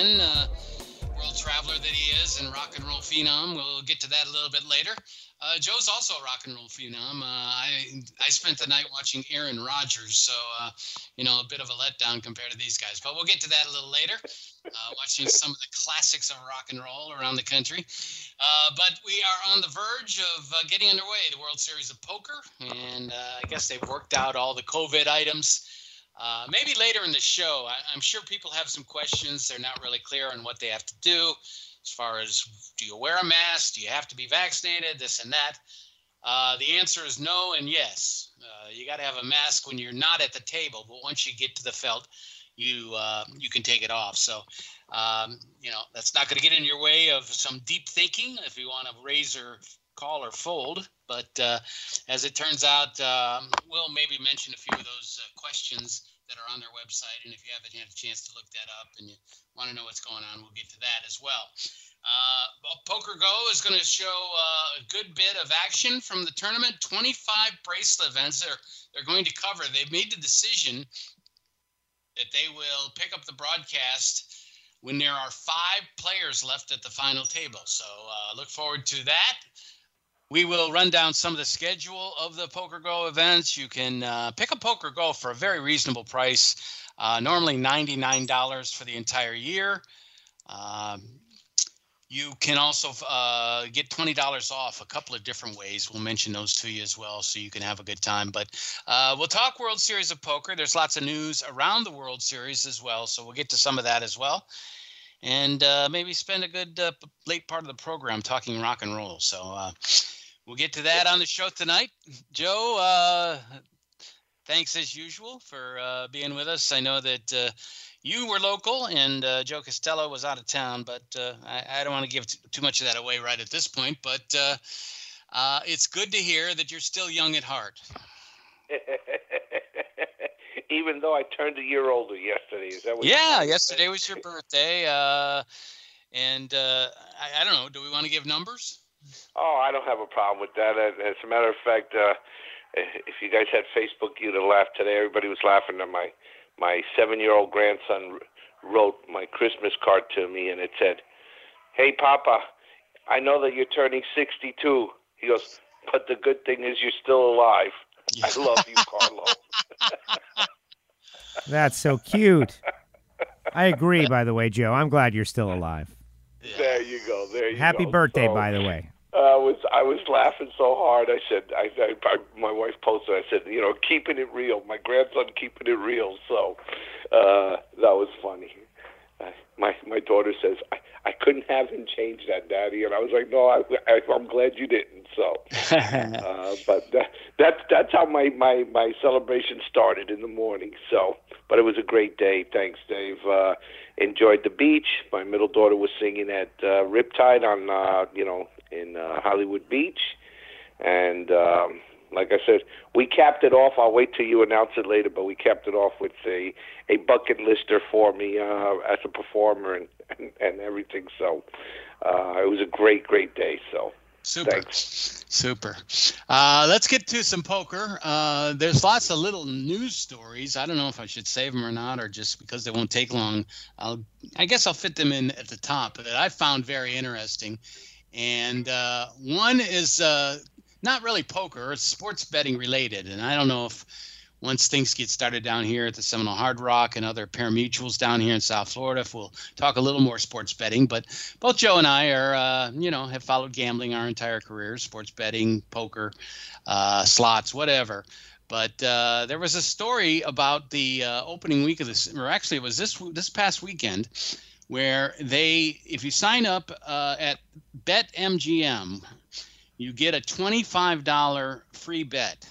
to pop in, uh, world traveler that he is, and rock and roll phenom. We'll get to that a little bit later. Uh, Joe's also a rock and roll phenom. Uh, I I spent the night watching Aaron Rodgers, so uh, you know a bit of a letdown compared to these guys. But we'll get to that a little later. Uh, watching some of the classics of rock and roll around the country. Uh, but we are on the verge of uh, getting underway. The World Series of Poker, and I guess they've worked out all the COVID items. Maybe later in the show, I, I'm sure people have some questions. They're not really clear on what they have to do as far as do you wear a mask? Do you have to be vaccinated? This and that. Uh, the answer is no and yes. Uh, you got to have a mask when you're not at the table, but once you get to the felt, you uh, you can take it off. So, um, you know, that's not going to get in your way of some deep thinking if you want to raise or call or fold. But uh, as it turns out, um, we'll maybe mention a few of those uh, questions that are on their website. And if you haven't had a chance to look that up and you want to know what's going on, we'll get to that as well. Uh, PokerGO is going to show uh, a good bit of action from the tournament. 25 bracelet events they're, they're going to cover. They've made the decision that they will pick up the broadcast when there are five players left at the final table. So uh, look forward to that. We will run down some of the schedule of the PokerGO events. You can uh, pick a PokerGO for a very reasonable price, uh, normally $99 for the entire year. Um, you can also uh, get $20 off a couple of different ways. We'll mention those to you as well so you can have a good time. But uh, we'll talk World Series of Poker. There's lots of news around the World Series as well. So we'll get to some of that as well and uh, maybe spend a good uh, late part of the program talking rock and roll. So uh, we'll get to that on the show tonight. Joe, uh, thanks as usual for uh, being with us. I know that uh, you were local and uh, Joe Costello was out of town, but uh, I, I, don't want to give t- too much of that away right at this point. But uh, it's good to hear that you're still young at heart. Even though I turned a year older yesterday, is that what? Yeah, yesterday was your birthday, and I, I don't know. Do we want to give numbers? Oh, I don't have a problem with that. As a matter of fact, uh, if you guys had Facebook, you'd have laughed today. Everybody was laughing. At my my seven-year-old grandson wrote my Christmas card to me, and it said, "Hey, Papa, I know that you're turning 62." He goes, "But the good thing is you're still alive." I love you, Carlo. That's so cute. I agree, by the way, Joe. I'm glad you're still alive. There you go. There you Happy go. birthday, so, by the way. I was I was laughing so hard. I said, I, I, I my wife posted. I said, you know, keeping it real. My grandson keeping it real. So uh, that was funny. My my daughter says, I, I couldn't have him change that, Daddy, and I was like, no, I, I I'm glad you didn't. So, uh, but that, that's that's how my my my celebration started in the morning. So, but it was a great day. Thanks, Dave. Uh, enjoyed the beach. My middle daughter was singing at uh, Riptide on uh, you know in uh, Hollywood Beach, and um, like I said, we capped it off. I'll wait till you announce it later, but we capped it off with a a bucket lister for me uh, as a performer and and, and everything. So uh, it was a great great day. So. Super. Thanks. Super. Uh, let's get to some poker. Uh, there's lots of little news stories. I don't know if I should save them or not, or just because they won't take long. I'll, I guess I'll fit them in at the top that I found very interesting. And uh, one is uh, not really poker, it's sports betting related. And I don't know if once things get started down here at the Seminole Hard Rock and other pari-mutuels down here in South Florida, if we'll talk a little more sports betting. But both Joe and I are, uh, you know, have followed gambling our entire careers, sports betting, poker, uh, slots, whatever. But uh, there was a story about the uh, opening week of this, or actually it was this this past weekend, where they, if you sign up uh, at BetMGM, you get a twenty-five dollar free bet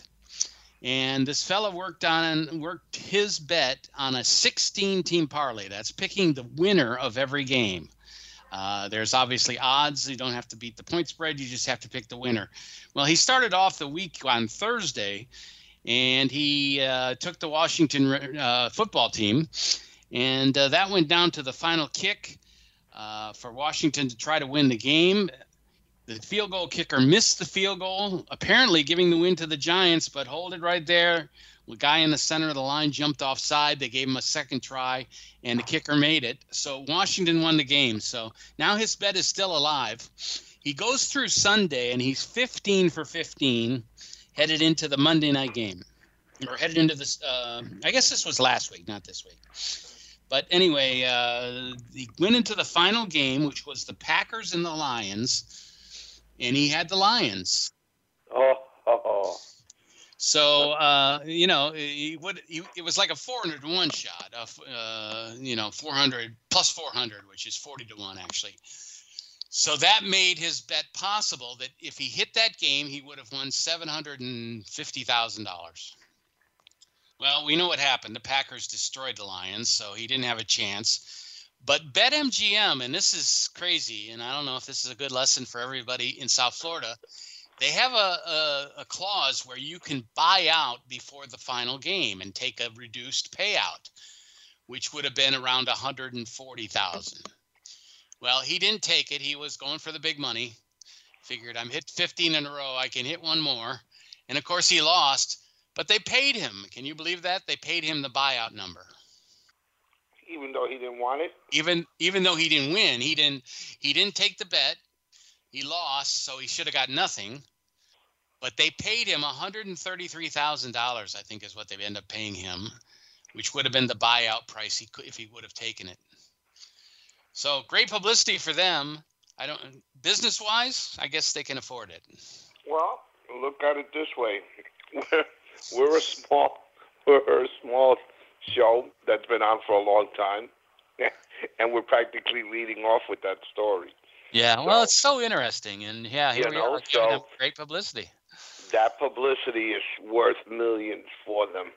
And this fella worked on and worked his bet on a 16 team parlay. That's picking the winner of every game. Uh, there's obviously odds. You don't have to beat the point spread. You just have to pick the winner. Well, he started off the week on Thursday, and he uh, took the Washington uh, football team, and uh, that went down to the final kick uh, for Washington to try to win the game. The field goal kicker missed the field goal, apparently giving the win to the Giants, but hold it right there. The guy in the center of the line jumped offside. They gave him a second try, and the kicker made it. So Washington won the game. So now his bet is still alive. He goes through Sunday, and he's 15 for 15, headed into the Monday night game, or headed into this. Uh, I guess this was last week, not this week. But anyway, uh, he went into the final game, which was the Packers and the Lions and he had the Lions. Oh. So uh, you know, he would he, it was like a 401 shot of uh, you know 400 plus 400, which is 40 to one actually. So that made his bet possible that if he hit that game, he would have won seven hundred and fifty thousand dollars. Well, we know what happened. The Packers destroyed the Lions, so he didn't have a chance. But BetMGM, and this is crazy, and I don't know if this is a good lesson for everybody in South Florida. They have a, a, a clause where you can buy out before the final game and take a reduced payout, which would have been around 140,000. Well, he didn't take it. He was going for the big money. Figured I'm hit 15 in a row. I can hit one more. And of course, he lost, but they paid him. Can you believe that? They paid him the buyout number even though he didn't want it. Even even though he didn't win, he didn't he didn't take the bet. He lost, so he should have got nothing. But they paid him one hundred and thirty-three thousand dollars. I think is what they end up paying him, which would have been the buyout price he could, if he would have taken it. So great publicity for them. I don't business wise, I guess they can afford it. Well, look at it this way: we're, we're a small we're a small show that's been on for a long time, and we're practically leading off with that story. Yeah, so, well, it's so interesting, and yeah, here we know, are giving so them great publicity. That publicity is worth millions for them.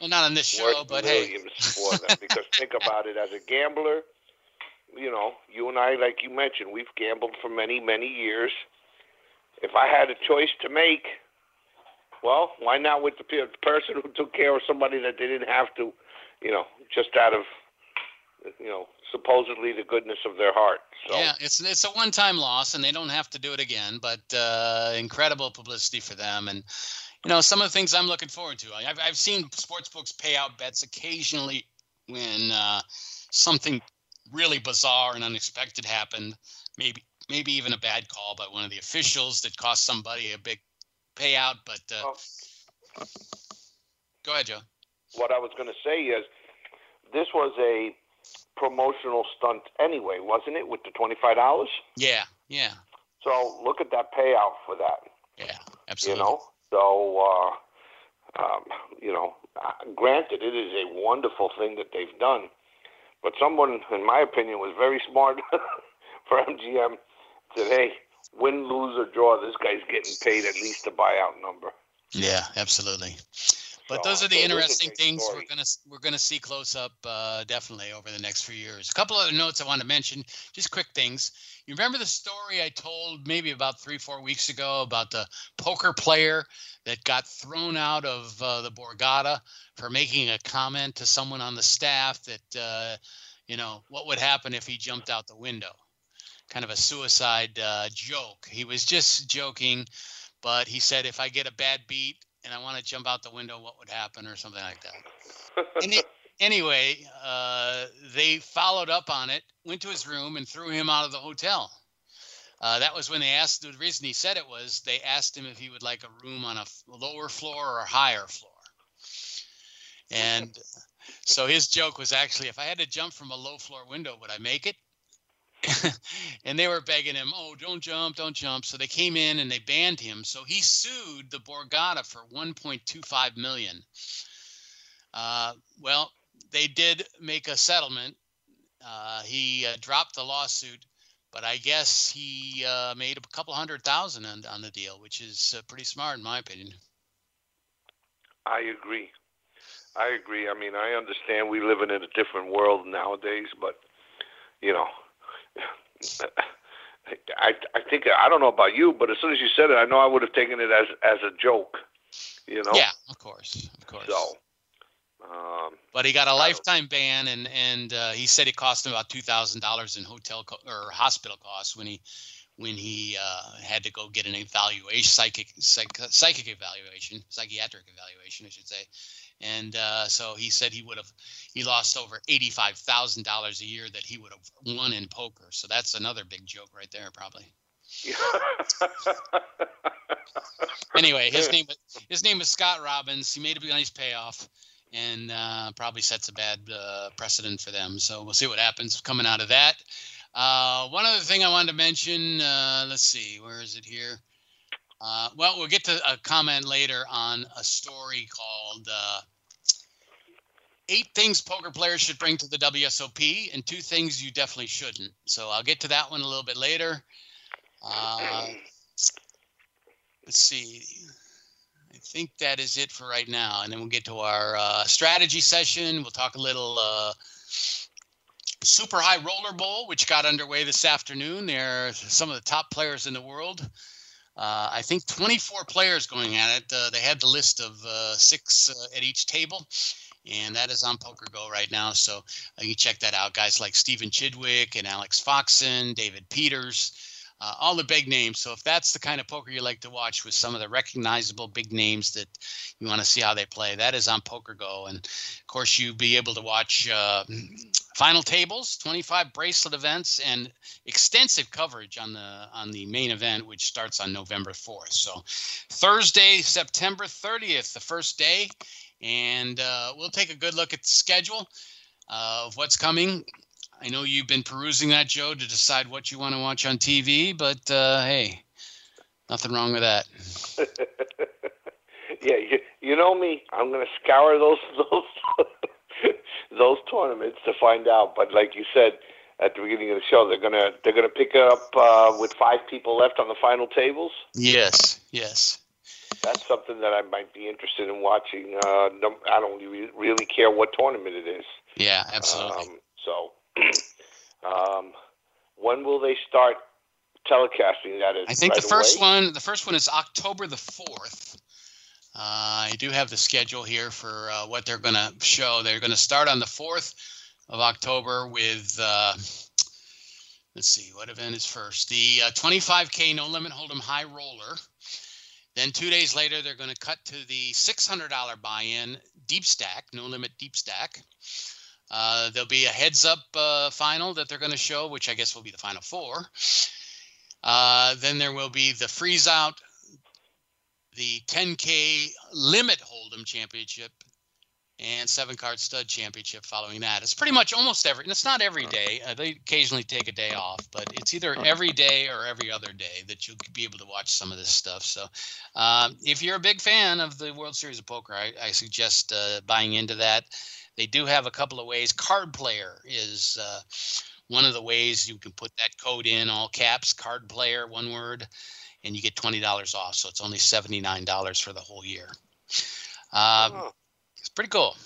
Well, not on this show, but millions hey. for them. Because think about it, as a gambler, you know, you and I, like you mentioned, we've gambled for many, many years. If I had a choice to make, well, why not with the person who took care of somebody that they didn't have to? You know, just out of you know supposedly the goodness of their heart. So. Yeah, it's it's a one-time loss, and they don't have to do it again. But uh, incredible publicity for them, and you know some of the things I'm looking forward to. I've I've seen sports books pay out bets occasionally when uh, something really bizarre and unexpected happened. Maybe maybe even a bad call by one of the officials that cost somebody a big payout. But uh, oh. go ahead, Joe what I was going to say is this was a promotional stunt anyway, wasn't it, with the twenty-five dollars? Yeah, yeah. So look at that payout for that. Yeah, absolutely. You know, so uh, um, you know, uh, granted, it is a wonderful thing that they've done, but someone, in my opinion, was very smart for MGM. Said, "Hey, win, lose or draw, this guy's getting paid at least a buyout number." Yeah, absolutely. But those are the interesting things story. we're gonna we're gonna see close up uh, definitely over the next few years. A couple other notes I want to mention, just quick things. You remember the story I told maybe about three four weeks ago about the poker player that got thrown out of uh, the Borgata for making a comment to someone on the staff that uh, you know what would happen if he jumped out the window, kind of a suicide uh, joke. He was just joking, but he said if I get a bad beat and I want to jump out the window, what would happen, or something like that. anyway, uh, they followed up on it, went to his room, and threw him out of the hotel. Uh, that was when they asked. The reason he said it was they asked him if he would like a room on a lower floor or a higher floor. And so his joke was actually, if I had to jump from a low floor window, would I make it? and they were begging him, "Oh, don't jump, don't jump." So they came in and they banned him. So he sued the Borgata for 1.25 million. Uh, well, they did make a settlement. Uh, he uh, dropped the lawsuit, but I guess he uh, made a couple hundred thousand on, on the deal, which is uh, pretty smart in my opinion. I agree. I agree. I mean, I understand we live in a different world nowadays, but you know, I I think I don't know about you, but as soon as you said it, I know I would have taken it as as a joke. You know. Yeah, of course, of course. So. Um, but he got a lifetime ban, and and uh, he said it cost him about two thousand dollars in hotel co- or hospital costs when he when he uh, had to go get an evaluation, psychic, psych, psychic evaluation, psychiatric evaluation, I should say. And uh, so he said he would have, he lost over eighty-five thousand dollars a year that he would have won in poker. So that's another big joke right there, probably. anyway, his name his name is Scott Robbins. He made a nice payoff, and uh, probably sets a bad uh, precedent for them. So we'll see what happens coming out of that. Uh, one other thing I wanted to mention. Uh, let's see, where is it here? Uh, well, we'll get to a comment later on a story called uh, Eight Things Poker Players Should Bring to the WSOP and Two Things You Definitely Shouldn't. So I'll get to that one a little bit later. Uh, let's see. I think that is it for right now. And then we'll get to our uh, strategy session. We'll talk a little uh, Super High Roller Bowl, which got underway this afternoon. They're some of the top players in the world. Uh, I think 24 players going at it. Uh, they had the list of uh, six uh, at each table, and that is on PokerGO right now. So uh, you check that out. Guys like Stephen Chidwick and Alex Foxen, David Peters, uh, all the big names. So if that's the kind of poker you like to watch with some of the recognizable big names that you want to see how they play, that is on PokerGO. And of course, you'll be able to watch final tables, 25 bracelet events, and extensive coverage on the on the main event, which starts on November 4th. So Thursday, September 30th, the first day, and uh, we'll take a good look at the schedule uh, of what's coming. I know you've been perusing that, Joe, to decide what you want to watch on TV, but uh, hey, nothing wrong with that. yeah, you, you know me. I'm going to scour those those those tournaments to find out. But like you said at the beginning of the show, they're gonna they're gonna pick up uh, with five people left on the final tables. Yes, yes. That's something that I might be interested in watching. Uh, no, I don't really care what tournament it is. Yeah, absolutely. Um, so, um, when will they start telecasting that? Is I think right the first away? one, the first one is October the fourth. Uh, I do have the schedule here for uh, what they're going to show. They're going to start on the 4th of October with, uh, let's see, what event is first? The 25K No Limit Hold'em High Roller. Then two days later, they're going to cut to the $600 buy in Deep Stack, No Limit Deep Stack. Uh, there'll be a heads up uh, final that they're going to show, which I guess will be the final four. Uh, then there will be the freeze out the 10K Limit Hold'em Championship and seven card stud championship following that. It's pretty much almost every, and it's not every day. Uh, they occasionally take a day off, but it's either every day or every other day that you'll be able to watch some of this stuff. So, um, if you're a big fan of the World Series of Poker, I, I suggest uh, buying into that. They do have a couple of ways. Card Player is uh, one of the ways you can put that code in all caps. Card Player, one word and you get twenty dollars off. So it's only seventy nine dollars for the whole year. Um, oh. It's pretty cool.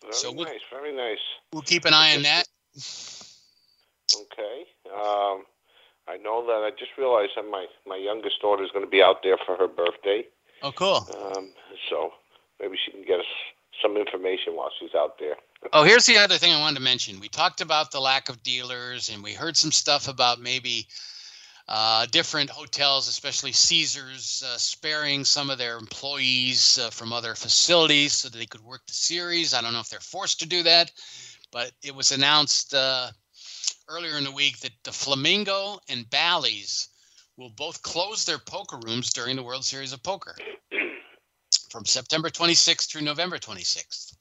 Very so we'll, nice, very nice. We'll keep an eye on that. Okay. Um, I know that I just realized that my my youngest daughter is going to be out there for her birthday. Oh, cool. Um, so maybe she can get us some information while she's out there. oh, here's the other thing I wanted to mention. We talked about the lack of dealers, and we heard some stuff about maybe uh, different hotels, especially Caesars, uh, sparing some of their employees uh, from other facilities so that they could work the series. I don't know if they're forced to do that, but it was announced uh, earlier in the week that the Flamingo and Bally's will both close their poker rooms during the World Series of Poker from September 26th through November 26th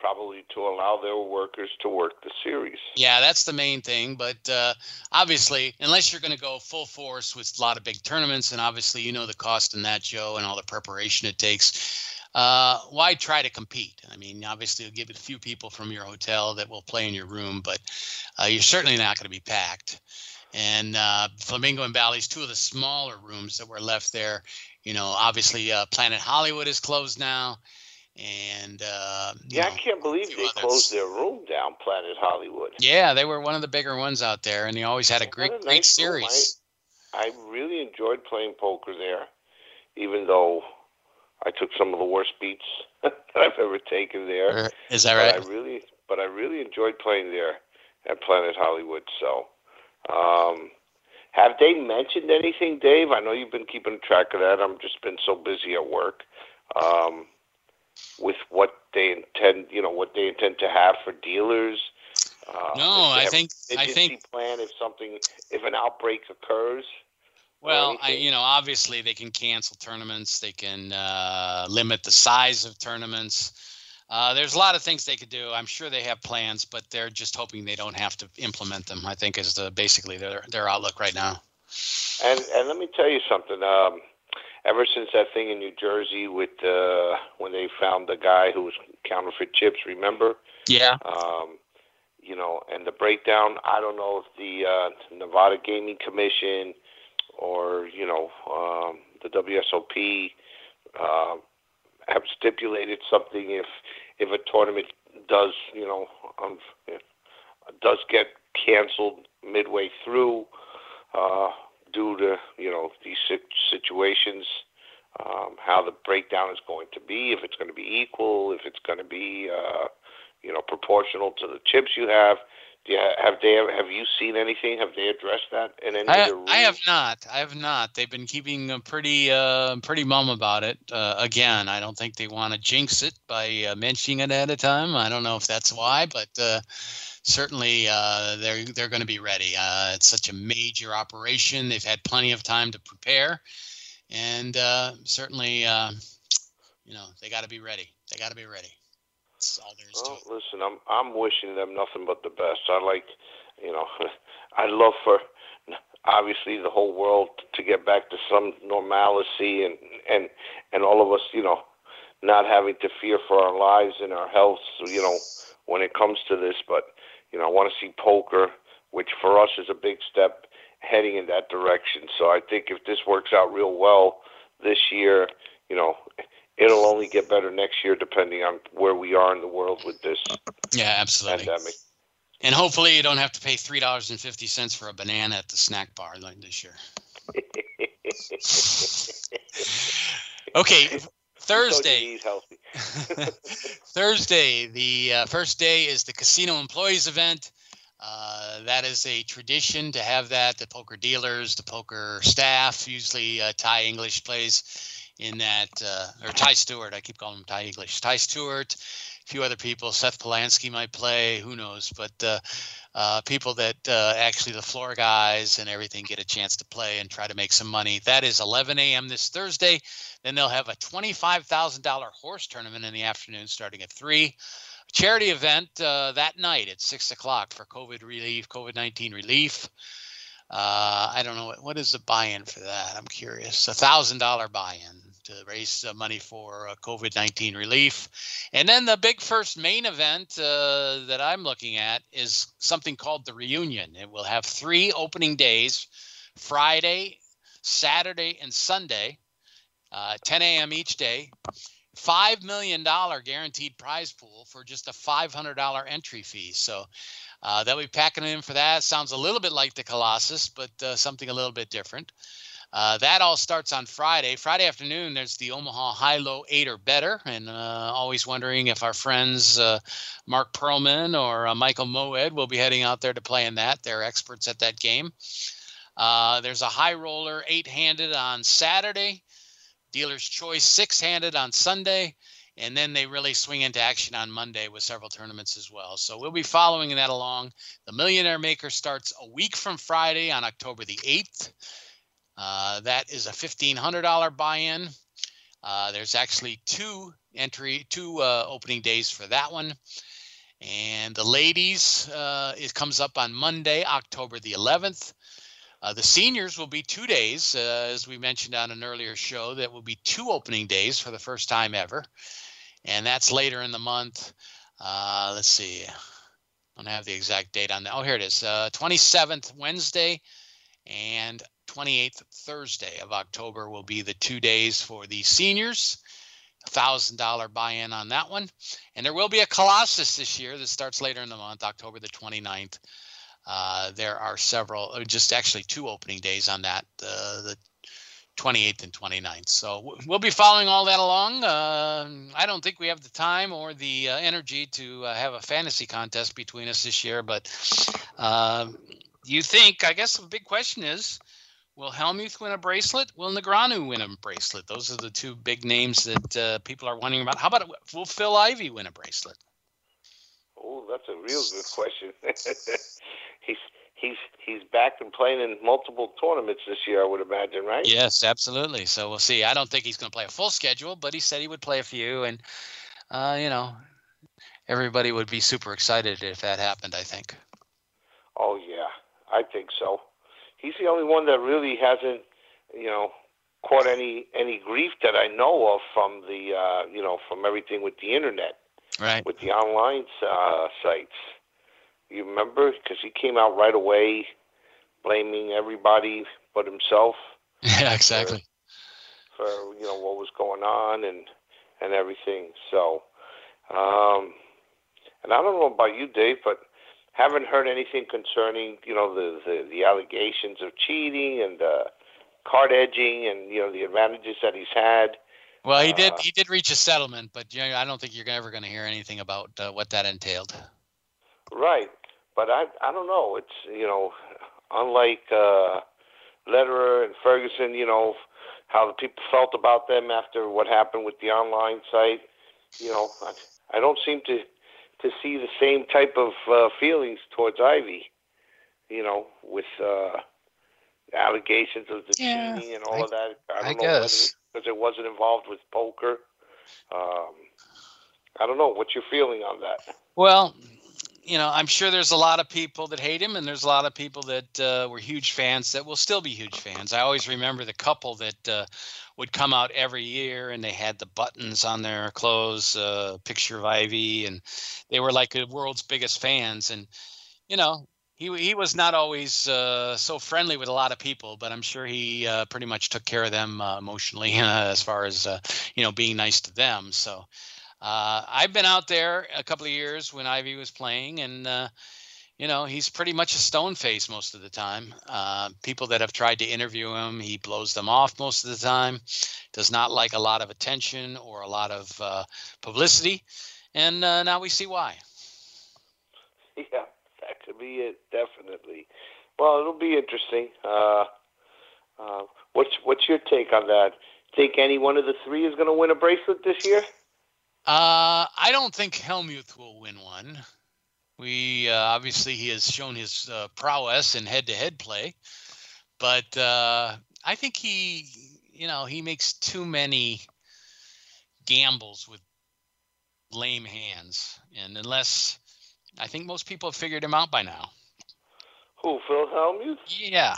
probably to allow their workers to work the series. Yeah, that's the main thing. But uh, obviously, unless you're going to go full force with a lot of big tournaments, and obviously you know the cost in that, Joe, and all the preparation it takes. Uh, why try to compete? I mean, obviously, you'll give it a few people from your hotel that will play in your room, but uh, you're certainly not going to be packed. And uh, Flamingo and Bally's, two of the smaller rooms that were left there, you know, obviously uh, Planet Hollywood is closed now, and uh, yeah, know, I can't believe they others. closed their room down, Planet Hollywood. Yeah, they were one of the bigger ones out there, and they always had a great, a great series. I, I really enjoyed playing poker there, even though I took some of the worst beats that I've ever taken there. Is that right? But I really, but I really enjoyed playing there at Planet Hollywood. So, um, have they mentioned anything, Dave? I know you've been keeping track of that. I've just been so busy at work. Um, with what they intend, you know, what they intend to have for dealers. Uh, no, I think I think plan if something if an outbreak occurs. Well, I, you know, obviously they can cancel tournaments. They can uh, limit the size of tournaments. Uh, there's a lot of things they could do. I'm sure they have plans, but they're just hoping they don't have to implement them. I think is the basically their their outlook right now. And and let me tell you something. Um, ever since that thing in New Jersey with uh, when they found the guy who was counterfeit chips, remember? Yeah. Um, you know, and the breakdown. I don't know if the uh, Nevada Gaming Commission or you know um, the WSOP uh, have stipulated something if if a tournament does you know um, does get canceled midway through uh, due to you know these situations, um, how the breakdown is going to be, if it's going to be equal, if it's going to be uh, you know proportional to the chips you have. Do you have they have you seen anything? Have they addressed that in any I? I have not. I have not. They've been keeping a pretty uh, pretty mum about it. Uh, again, I don't think they want to jinx it by uh, mentioning it at a time. I don't know if that's why, but uh, certainly uh, they're they're going to be ready. Uh, it's such a major operation. They've had plenty of time to prepare, and uh, certainly, uh, you know, they got to be ready. They got to be ready. That's all there is well, to it. Listen, I'm I'm wishing them nothing but the best. I like, you know, I'd love for obviously the whole world to get back to some normalcy and and and all of us, you know, not having to fear for our lives and our health. You know, when it comes to this, but you know, I want to see poker, which for us is a big step heading in that direction. So I think if this works out real well this year, you know, it'll only get better next year depending on where we are in the world with this yeah, absolutely. pandemic. And hopefully you don't have to pay three dollars and fifty cents for a banana at the snack bar like this year. okay, Thursday. Thursday, the uh, first day is the casino employees event. Uh, that is a tradition to have that. The poker dealers, the poker staff, usually uh, English plays in that, uh, or Ty Stewart. I keep calling him Ty English. Ty Stewart, a few other people. Seth Palansky might play. Who knows? But uh, uh, people that uh, actually the floor guys and everything get a chance to play and try to make some money. That is 11 a.m. this Thursday. Then they'll have a $25,000 horse tournament in the afternoon starting at 3. A Charity event uh, that night at 6 o'clock for COVID relief, COVID 19 relief. Uh, I don't know what, what is the buy-in for that. I'm curious. A thousand dollar buy-in to raise money for uh, COVID 19 relief. And then the big first main event uh, that I'm looking at is something called the reunion. It will have three opening days Friday, Saturday, and Sunday, uh, 10 a.m. each day. $5 million guaranteed prize pool for just a $500 entry fee. So uh, they'll be packing in for that. Sounds a little bit like the Colossus, but uh, something a little bit different. Uh, that all starts on Friday. Friday afternoon, there's the Omaha High Low Eight or Better, and uh, always wondering if our friends uh, Mark Perlman or uh, Michael Moed will be heading out there to play in that. They're experts at that game. Uh, there's a high roller eight handed on Saturday, dealer's choice six handed on Sunday, and then they really swing into action on Monday with several tournaments as well. So we'll be following that along. The Millionaire Maker starts a week from Friday on October the 8th. Uh, that is a $1,500 buy-in. Uh, there's actually two entry, two uh, opening days for that one. And the ladies, uh, it comes up on Monday, October the 11th. Uh, the seniors will be two days, as we mentioned on an earlier show. That will be two opening days for the first time ever, and that's later in the month. let's see, I don't have the exact date on that. Oh, here it is, 27th Wednesday, and 28th, Thursday of October, will be the two days for the seniors. $1,000 buy in on that one. And there will be a Colossus this year that starts later in the month, October the 29th. Uh, there are several, uh, just actually two opening days on that, uh, the 28th and 29th. So we'll be following all that along. Uh, I don't think we have the time or the uh, energy to uh, have a fantasy contest between us this year, but you think, I guess the big question is, will Hellmuth win a bracelet? Will Negreanu win a bracelet? Those are the two big names that people are wondering about. How about will Phil Ivey win a bracelet? Oh, that's a real good question. he's he's he's back and playing in multiple tournaments this year. I would imagine, right? Yes, absolutely. So we'll see. I don't think he's going to play a full schedule, but he said he would play a few, and uh, you know, everybody would be super excited if that happened. I think. Oh yeah, I think so. He's the only one that really hasn't, you know, caught any any grief that I know of from the uh, you know from everything with the internet, right? With the online uh, sites. You remember? Because he came out right away blaming everybody but himself. Yeah, exactly. For, for you know what was going on and and everything. So, um, and I don't know about you, Dave, but haven't heard anything concerning you know the the, the allegations of cheating and uh, card edging and you know the advantages that he's had. Well, he did. Uh, he did reach a settlement, but you know, I don't think you're ever going to hear anything about uh, what that entailed. Right, but I I don't know. It's you know, unlike uh, Lederer and Ferguson, you know how the people felt about them after what happened with the online site. You know, I, I don't seem to to see the same type of uh, feelings towards Ivey, You know, with uh, allegations of the yeah, cheating and all I, of that. I don't I know guess because it wasn't involved with poker. Um, I don't know. What's your feeling on that? Well, you know, I'm sure there's a lot of people that hate him, and there's a lot of people that uh, were huge fans that will still be huge fans. I always remember the couple that uh, would come out every year, and they had the buttons on their clothes, uh, picture of Ivey and they were like the world's biggest fans. And you know, he he was not always uh, so friendly with a lot of people, but I'm sure he uh, pretty much took care of them uh, emotionally as far as you know being nice to them. So. Uh, I've been out there a couple of years when Ivey was playing, and uh, you know he's pretty much a stone face most of the time. Uh, people that have tried to interview him, he blows them off most of the time. Does not like a lot of attention or a lot of uh, publicity, and uh, now we see why. Yeah, that could be it. Definitely. Well, it'll be interesting. Uh, what's what's your take on that? Think any one of the three is going to win a bracelet this year? Uh, I don't think Hellmuth will win one. We uh, obviously he has shown his uh, prowess in head-to-head play, but uh, I think he, you know, he makes too many gambles with lame hands, and unless I think most people have figured him out by now. Who, Phil Hellmuth? Yeah.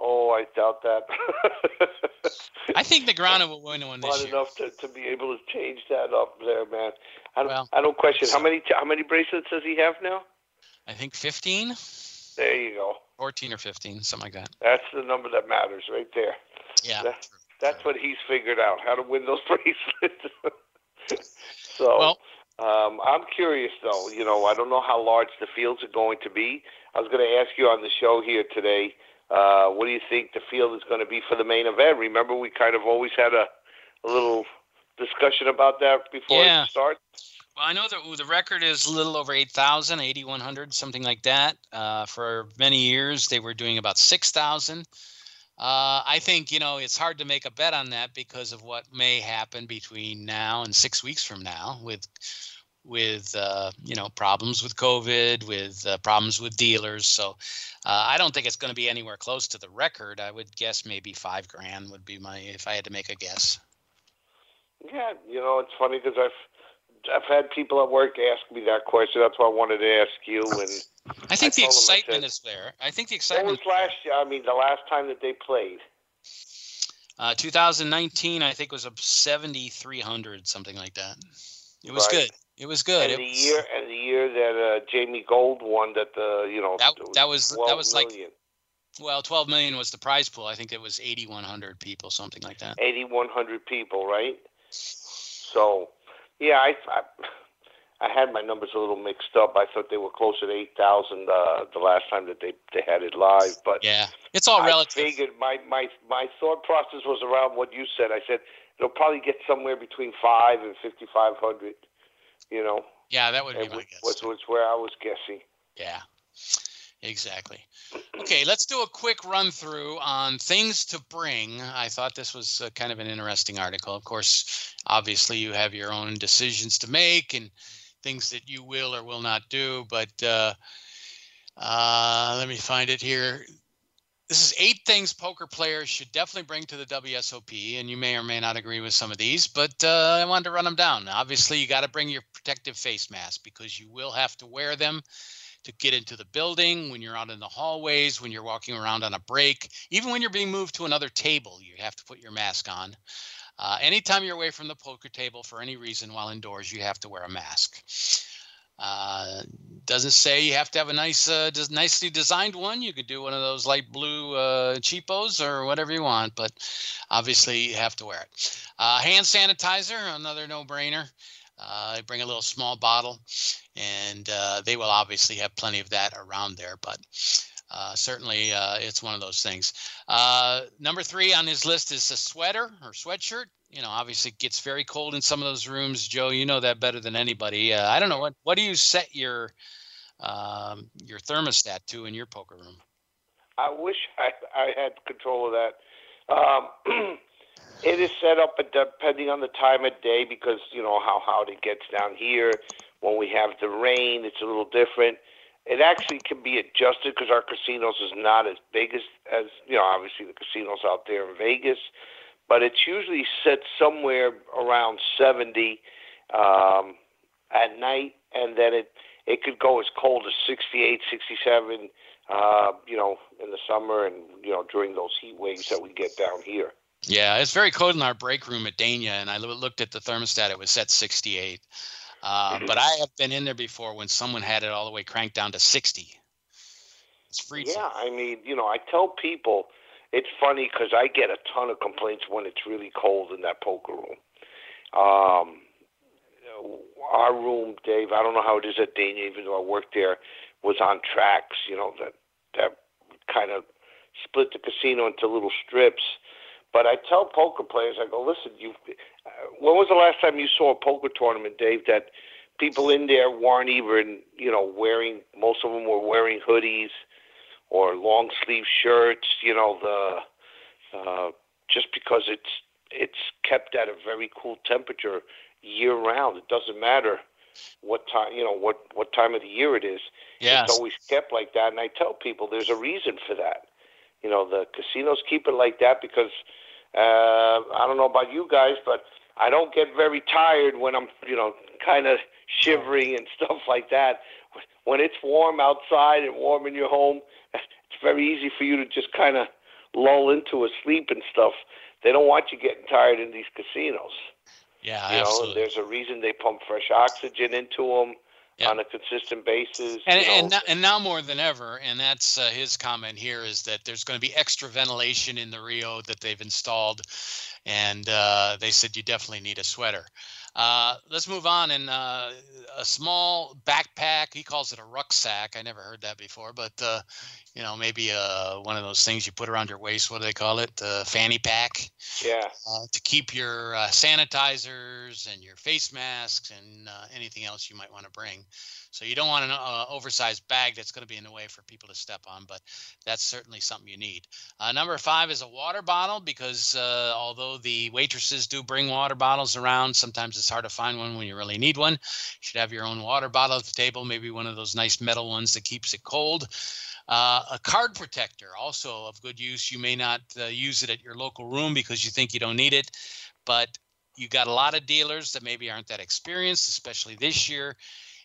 Oh, I doubt that. I think Negreanu will win one this year. enough to, to be able to change that up there, man. I don't, well, I don't question so, how many how many bracelets does he have now? I think fifteen. There you go. Fourteen or fifteen, something like that. That's the number that matters, right there. Yeah. That, that's what he's figured out how to win those bracelets. so. Well, um, I'm curious though. You know, I don't know how large the fields are going to be. I was going to ask you on the show here today uh, what do you think the field is going to be for the main event? Remember, we kind of always had a, a little discussion about that before yeah. it starts. Well, I know that the record is a little over 8,000, 8,100, something like that. Uh, for many years, they were doing about 6,000. Uh, I think, you know, it's hard to make a bet on that because of what may happen between now and six weeks from now with with uh, you know problems with COVID, with uh, problems with dealers. So uh, I don't think it's going to be anywhere close to the record. I would guess maybe five grand would be my if I had to make a guess. Yeah, you know it's funny because I've I've had people at work ask me that question. That's why I wanted to ask you. And I think I the excitement said, is there. I think the excitement. What was last year? I mean, the last time that they played. Uh, 2019, I think was a 7,300, something like that. It was right. good. It was good. And it the was, year and the year that uh, Jamie Gold won that the you know that, that was that was like Well, 12 million was the prize pool. I think it was 8,100 people, something like that. 8,100 people, right? So, yeah, I, I I had my numbers a little mixed up. I thought they were closer to 8,000 uh, the last time that they they had it live, but yeah, it's all relative. I figured my my my thought process was around what you said. I said it'll probably get somewhere between five and 5,500. You know. Yeah, that would be my guess. Was where I was guessing. Yeah. Exactly. Okay, let's do a quick run through on things to bring. I thought this was uh, kind of an interesting article. Of course, obviously, you have your own decisions to make and things that you will or will not do, but uh, uh, let me find it here. This is eight things poker players should definitely bring to the WSOP, and you may or may not agree with some of these, but uh, I wanted to run them down. Obviously, you got to bring your protective face mask because you will have to wear them to get into the building, when you're out in the hallways, when you're walking around on a break, even when you're being moved to another table, you have to put your mask on. Uh, anytime you're away from the poker table for any reason while indoors, you have to wear a mask. Uh, doesn't say you have to have a nice, uh, nicely designed one. You could do one of those light blue uh, cheapos or whatever you want, but obviously you have to wear it. Uh, hand sanitizer, another no-brainer. Uh, bring a little small bottle, and uh, they will obviously have plenty of that around there. But uh, certainly, uh, it's one of those things. Uh, number three on his list is a sweater or sweatshirt. You know, obviously, it gets very cold in some of those rooms. Joe, you know that better than anybody. Uh, I don't know what what do you set your um, your thermostat to in your poker room? I wish I, I had control of that. Um, It is set up depending on the time of day because you know how hot it gets down here. When we have the rain, it's a little different. It actually can be adjusted because our casinos is not as big as as you know obviously the casinos out there in Vegas, but it's usually set somewhere around 70 um, at night, and then it it could go as cold as 68, 67. Uh, you know, in the summer and you know during those heat waves that we get down here. Yeah, it's very cold in our break room at Dania, and I looked at the thermostat; it was set 68. Uh, but I have been in there before when someone had it all the way cranked down to 60. It's freezing. Yeah, I mean, you know, I tell people it's funny because I get a ton of complaints when it's really cold in that poker room. Um, our room, Dave, I don't know how it is at Dania, even though I worked there, was on tracks. You know that that kind of split the casino into little strips but I tell poker players, I go, listen, you. Uh, when was the last time you saw a poker tournament, Dave? That people in there weren't even, you know, wearing. Most of them were wearing hoodies or long sleeve shirts. You know, the uh, just because it's it's kept at a very cool temperature year round. It doesn't matter what time you know what what time of the year it is. Yes. It's always kept like that, and I tell people there's a reason for that. You know, the casinos keep it like that because uh, I don't know about you guys, but I don't get very tired when I'm, you know, kind of shivering and stuff like that. When it's warm outside and warm in your home, it's very easy for you to just kind of lull into a sleep and stuff. They don't want you getting tired in these casinos. Yeah, you absolutely. know, there's a reason they pump fresh oxygen into them on a consistent basis. And and, now, and now more than ever, and that's uh, his comment here is that there's going to be extra ventilation in the Rio that they've installed, and uh, they said you definitely need a sweater. Uh, let's move on. And uh, a small backpack, he calls it a rucksack. I never heard that before, but uh, you know, maybe uh, one of those things you put around your waist. What do they call it? The fanny pack. Yeah. Uh, to keep your uh, sanitizers and your face masks and uh, anything else you might want to bring. So you don't want an uh, oversized bag that's going to be in the way for people to step on, but that's certainly something you need. Uh, number five is a water bottle because although the waitresses do bring water bottles around, sometimes it's hard to find one when you really need one. You should have your own water bottle at the table, maybe one of those nice metal ones that keeps it cold. Uh, a card protector, also of good use. You may not uh, use it at your local room because you think you don't need it, but you got a lot of dealers that maybe aren't that experienced, especially this year.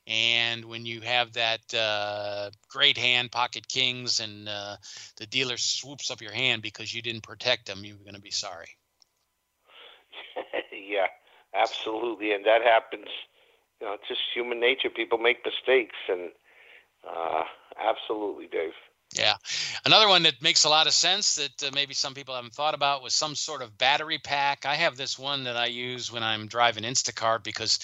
And when you have that uh, great hand, pocket kings, and uh, the dealer swoops up your hand because you didn't protect them, you're going to be sorry. yeah, absolutely. And that happens, you know, it's just human nature. People make mistakes. And uh, Absolutely, Dave. Yeah. Another one that makes a lot of sense that uh, maybe some people haven't thought about was some sort of battery pack. I have this one that I use when I'm driving Instacart because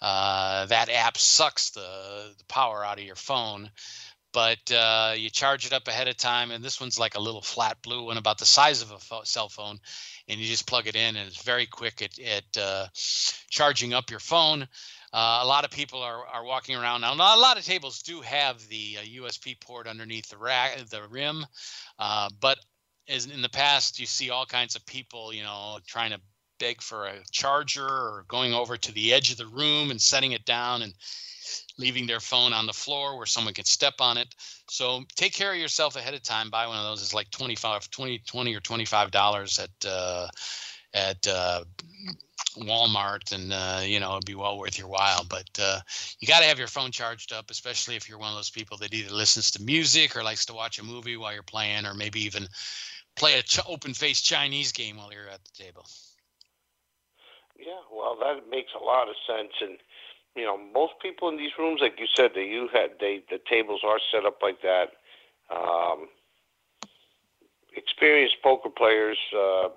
uh, that app sucks the, the, power out of your phone. But uh, you charge it up ahead of time, and this one's like a little flat blue one about the size of a fo- cell phone, and you just plug it in, and it's very quick at, at uh, charging up your phone. Uh, a lot of people are, are walking around now. A lot of tables do have the uh, USB port underneath the rack, the rim, uh, but as in the past, you see all kinds of people, you know, trying to beg for a charger or going over to the edge of the room and setting it down and leaving their phone on the floor where someone can step on it. So take care of yourself ahead of time. Buy one of those. It's like 25, 20, 20 or $25 at, uh, at uh, Walmart, and uh, you know it'd be well worth your while. But uh, you got to have your phone charged up, especially if you're one of those people that either listens to music or likes to watch a movie while you're playing, or maybe even play a ch- open-faced Chinese game while you're at the table. Yeah, well, that makes a lot of sense, and you know, most people in these rooms, like you said, that you had, they the tables are set up like that. Um, experienced poker players. Uh,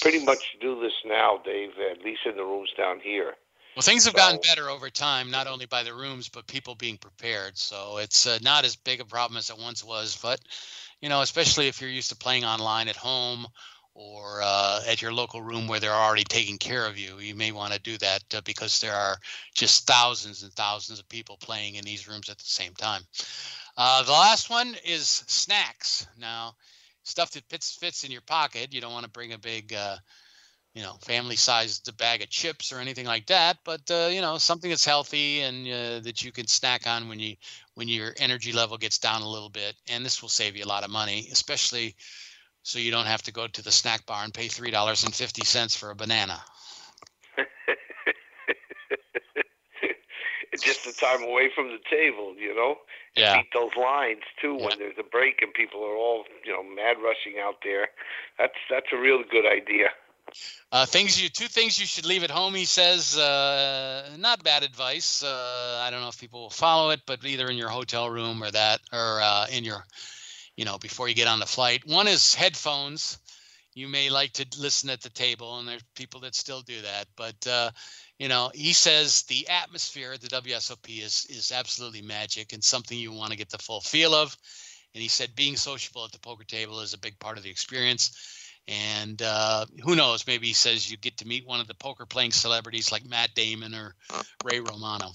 pretty much do this now, Dave, at least in the rooms down here. Well, things have so, gotten better over time, not only by the rooms, but people being prepared. So it's uh, not as big a problem as it once was. But, you know, especially if you're used to playing online at home or uh, at your local room where they're already taking care of you, you may want to do that uh, because there are just thousands and thousands of people playing in these rooms at the same time. Uh, the last one is snacks. Now, stuff that fits fits in your pocket. You don't want to bring a big, uh, you know, family-sized bag of chips or anything like that. But uh, you know, something that's healthy and uh, that you can snack on when you when your energy level gets down a little bit. And this will save you a lot of money, especially so you don't have to go to the snack bar and pay three dollars and fifty cents for a banana. just the time away from the table, you know. Yeah. Beat those lines too yeah. when there's a break and people are all you know mad rushing out there. That's that's a real good idea. Uh, things you two things you should leave at home. He says, uh, not bad advice. Uh, I don't know if people will follow it, but either in your hotel room or that, or uh, in your, you know, before you get on the flight. One is headphones. You may like to listen at the table, and there's people that still do that. But uh, you know, he says the atmosphere at the WSOP is is absolutely magic and something you want to get the full feel of. And he said being sociable at the poker table is a big part of the experience. And uh, who knows? Maybe he says you get to meet one of the poker playing celebrities like Matt Damon or Ray Romano.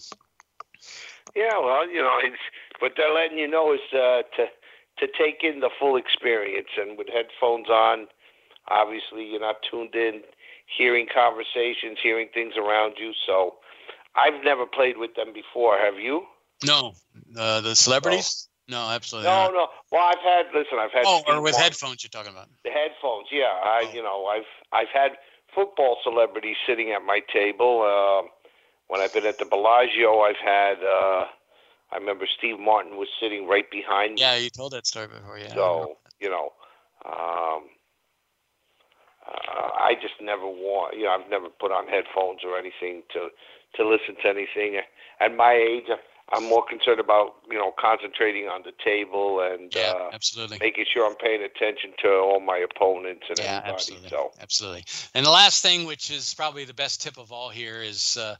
Yeah, well, you know, it's what they're letting you know is uh, to to take in the full experience, and with headphones on, obviously you're not tuned in hearing conversations, hearing things around you. So I've never played with them before. Have you? No, uh, the celebrities. No, no absolutely. No, not. no. Well, I've had. Listen, I've had. Oh, or with headphones, you're talking about. The headphones, yeah. I, oh. you know, I've I've had football celebrities sitting at my table. Uh, when I've been at the Bellagio, I've had. Uh, I remember Steve Martin was sitting right behind me. Yeah, you told that story before. Yeah. So you know, um, uh, I just never want, you know, I've never put on headphones or anything to to listen to anything. At my age, I'm more concerned about you know concentrating on the table and yeah, uh, absolutely making sure I'm paying attention to all my opponents and yeah, everybody. Absolutely. So absolutely. And the last thing, which is probably the best tip of all here, is. Uh,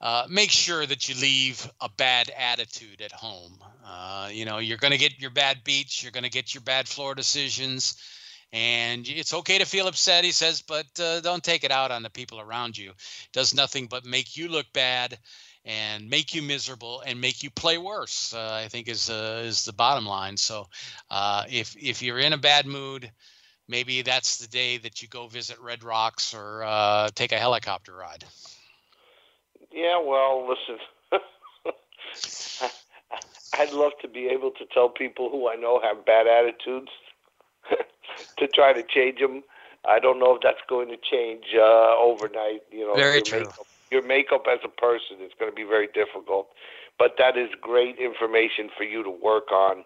uh, make sure that you leave a bad attitude at home. Uh, you know, you're going to get your bad beats, you're going to get your bad floor decisions and it's okay to feel upset he says but uh, don't take it out on the people around you. It does nothing but make you look bad and make you miserable and make you play worse uh, i think is uh, is the bottom line. So uh, if if you're in a bad mood maybe that's the day that you go visit red rocks or uh, take a helicopter ride. Yeah well listen I'd love to be able to tell people who I know have bad attitudes to try to change them. I don't know if that's going to change uh, overnight. You know, very your true. Makeup, your makeup as a person is going to be very difficult, but that is great information for you to work on.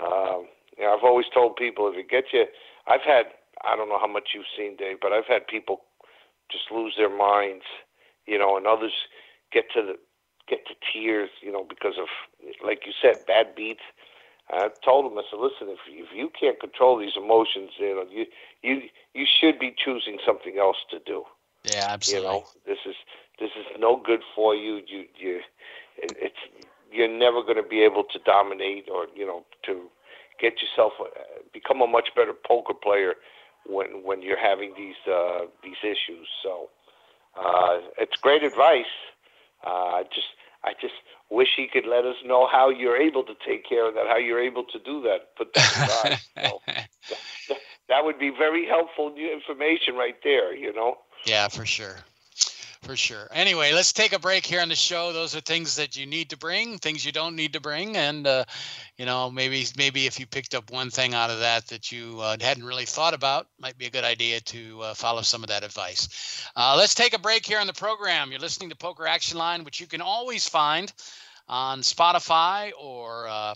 Um, you know, I've always told people if it gets you, I've had I don't know how much you've seen, Dave, but I've had people just lose their minds, you know, and others get to the get to tears, you know, because of like you said, bad beats. I told him, I said, listen, if if you can't control these emotions, you know, you you you should be choosing something else to do. Yeah, absolutely. You know, this is this is no good for you. You you, it's you're never going to be able to dominate or you know to get yourself uh, become a much better poker player when when you're having these uh, these issues. So uh, it's great advice. Uh, just I just wish he could let us know how you're able to take care of that, how you're able to do that. Put that aside. so, that, that would be very helpful new information right there. You know. Yeah, for sure for sure. Anyway, let's take a break here on the show. Those are things that you need to bring, things you don't need to bring, and uh, you know maybe maybe if you picked up one thing out of that that you uh, hadn't really thought about, might be a good idea to uh, follow some of that advice. Uh, let's take a break here on the program. You're listening to Poker Action Line, which you can always find on Spotify or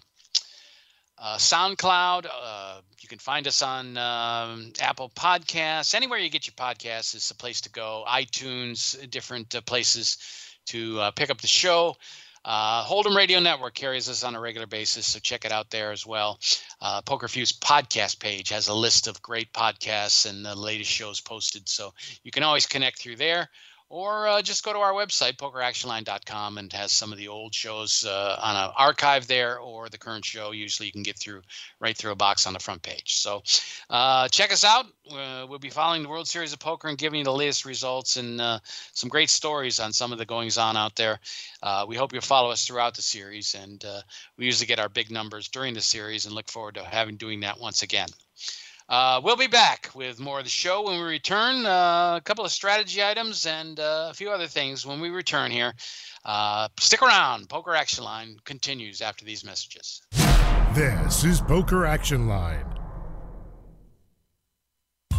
uh, uh, SoundCloud. Uh, you can find us on um, Apple Podcasts. Anywhere you get your podcasts is the place to go. iTunes, different uh, places to uh, pick up the show. Uh, Hold'em Radio Network carries us on a regular basis, so check it out there as well. Uh, Poker Fuse podcast page has a list of great podcasts and the latest shows posted, so you can always connect through there or uh, just go to our website pokeractionline.com and has some of the old shows uh, on an archive there or the current show usually you can get through right through a box on the front page. So uh, check us out. Uh, we'll be following the world series of poker and giving you the latest results and uh, some great stories on some of the goings on out there. Uh, we hope you'll follow us throughout the series and we usually get our big numbers during the series and look forward to having doing that once again uh, we'll be back with more of the show when we return. Uh, a couple of strategy items and uh, a few other things when we return here. Uh, stick around. Poker Action Line continues after these messages. This is Poker Action Line.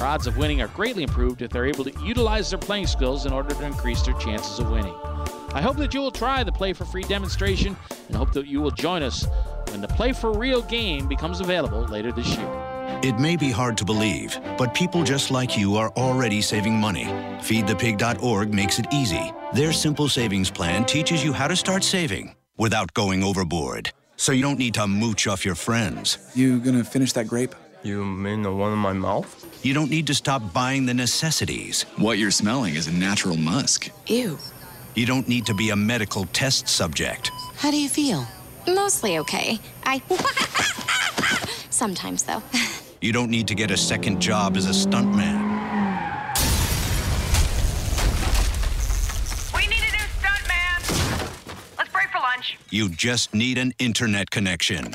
And their odds of winning are greatly improved if they're able to utilize their playing skills in order to increase their chances of winning. I hope that you will try the Play for Free demonstration and hope that you will join us when the Play for Real game becomes available later this year. It may be hard to believe, but people just like you are already saving money. FeedThePig.org makes it easy. Their simple savings plan teaches you how to start saving without going overboard. So you don't need to mooch off your friends. You gonna finish that grape? You mean the one in my mouth? You don't need to stop buying the necessities. What you're smelling is a natural musk. Ew. You don't need to be a medical test subject. How do you feel? Mostly okay. I. Sometimes, though. You don't need to get a second job as a stuntman. We need a new stuntman. Let's break for lunch. You just need an internet connection.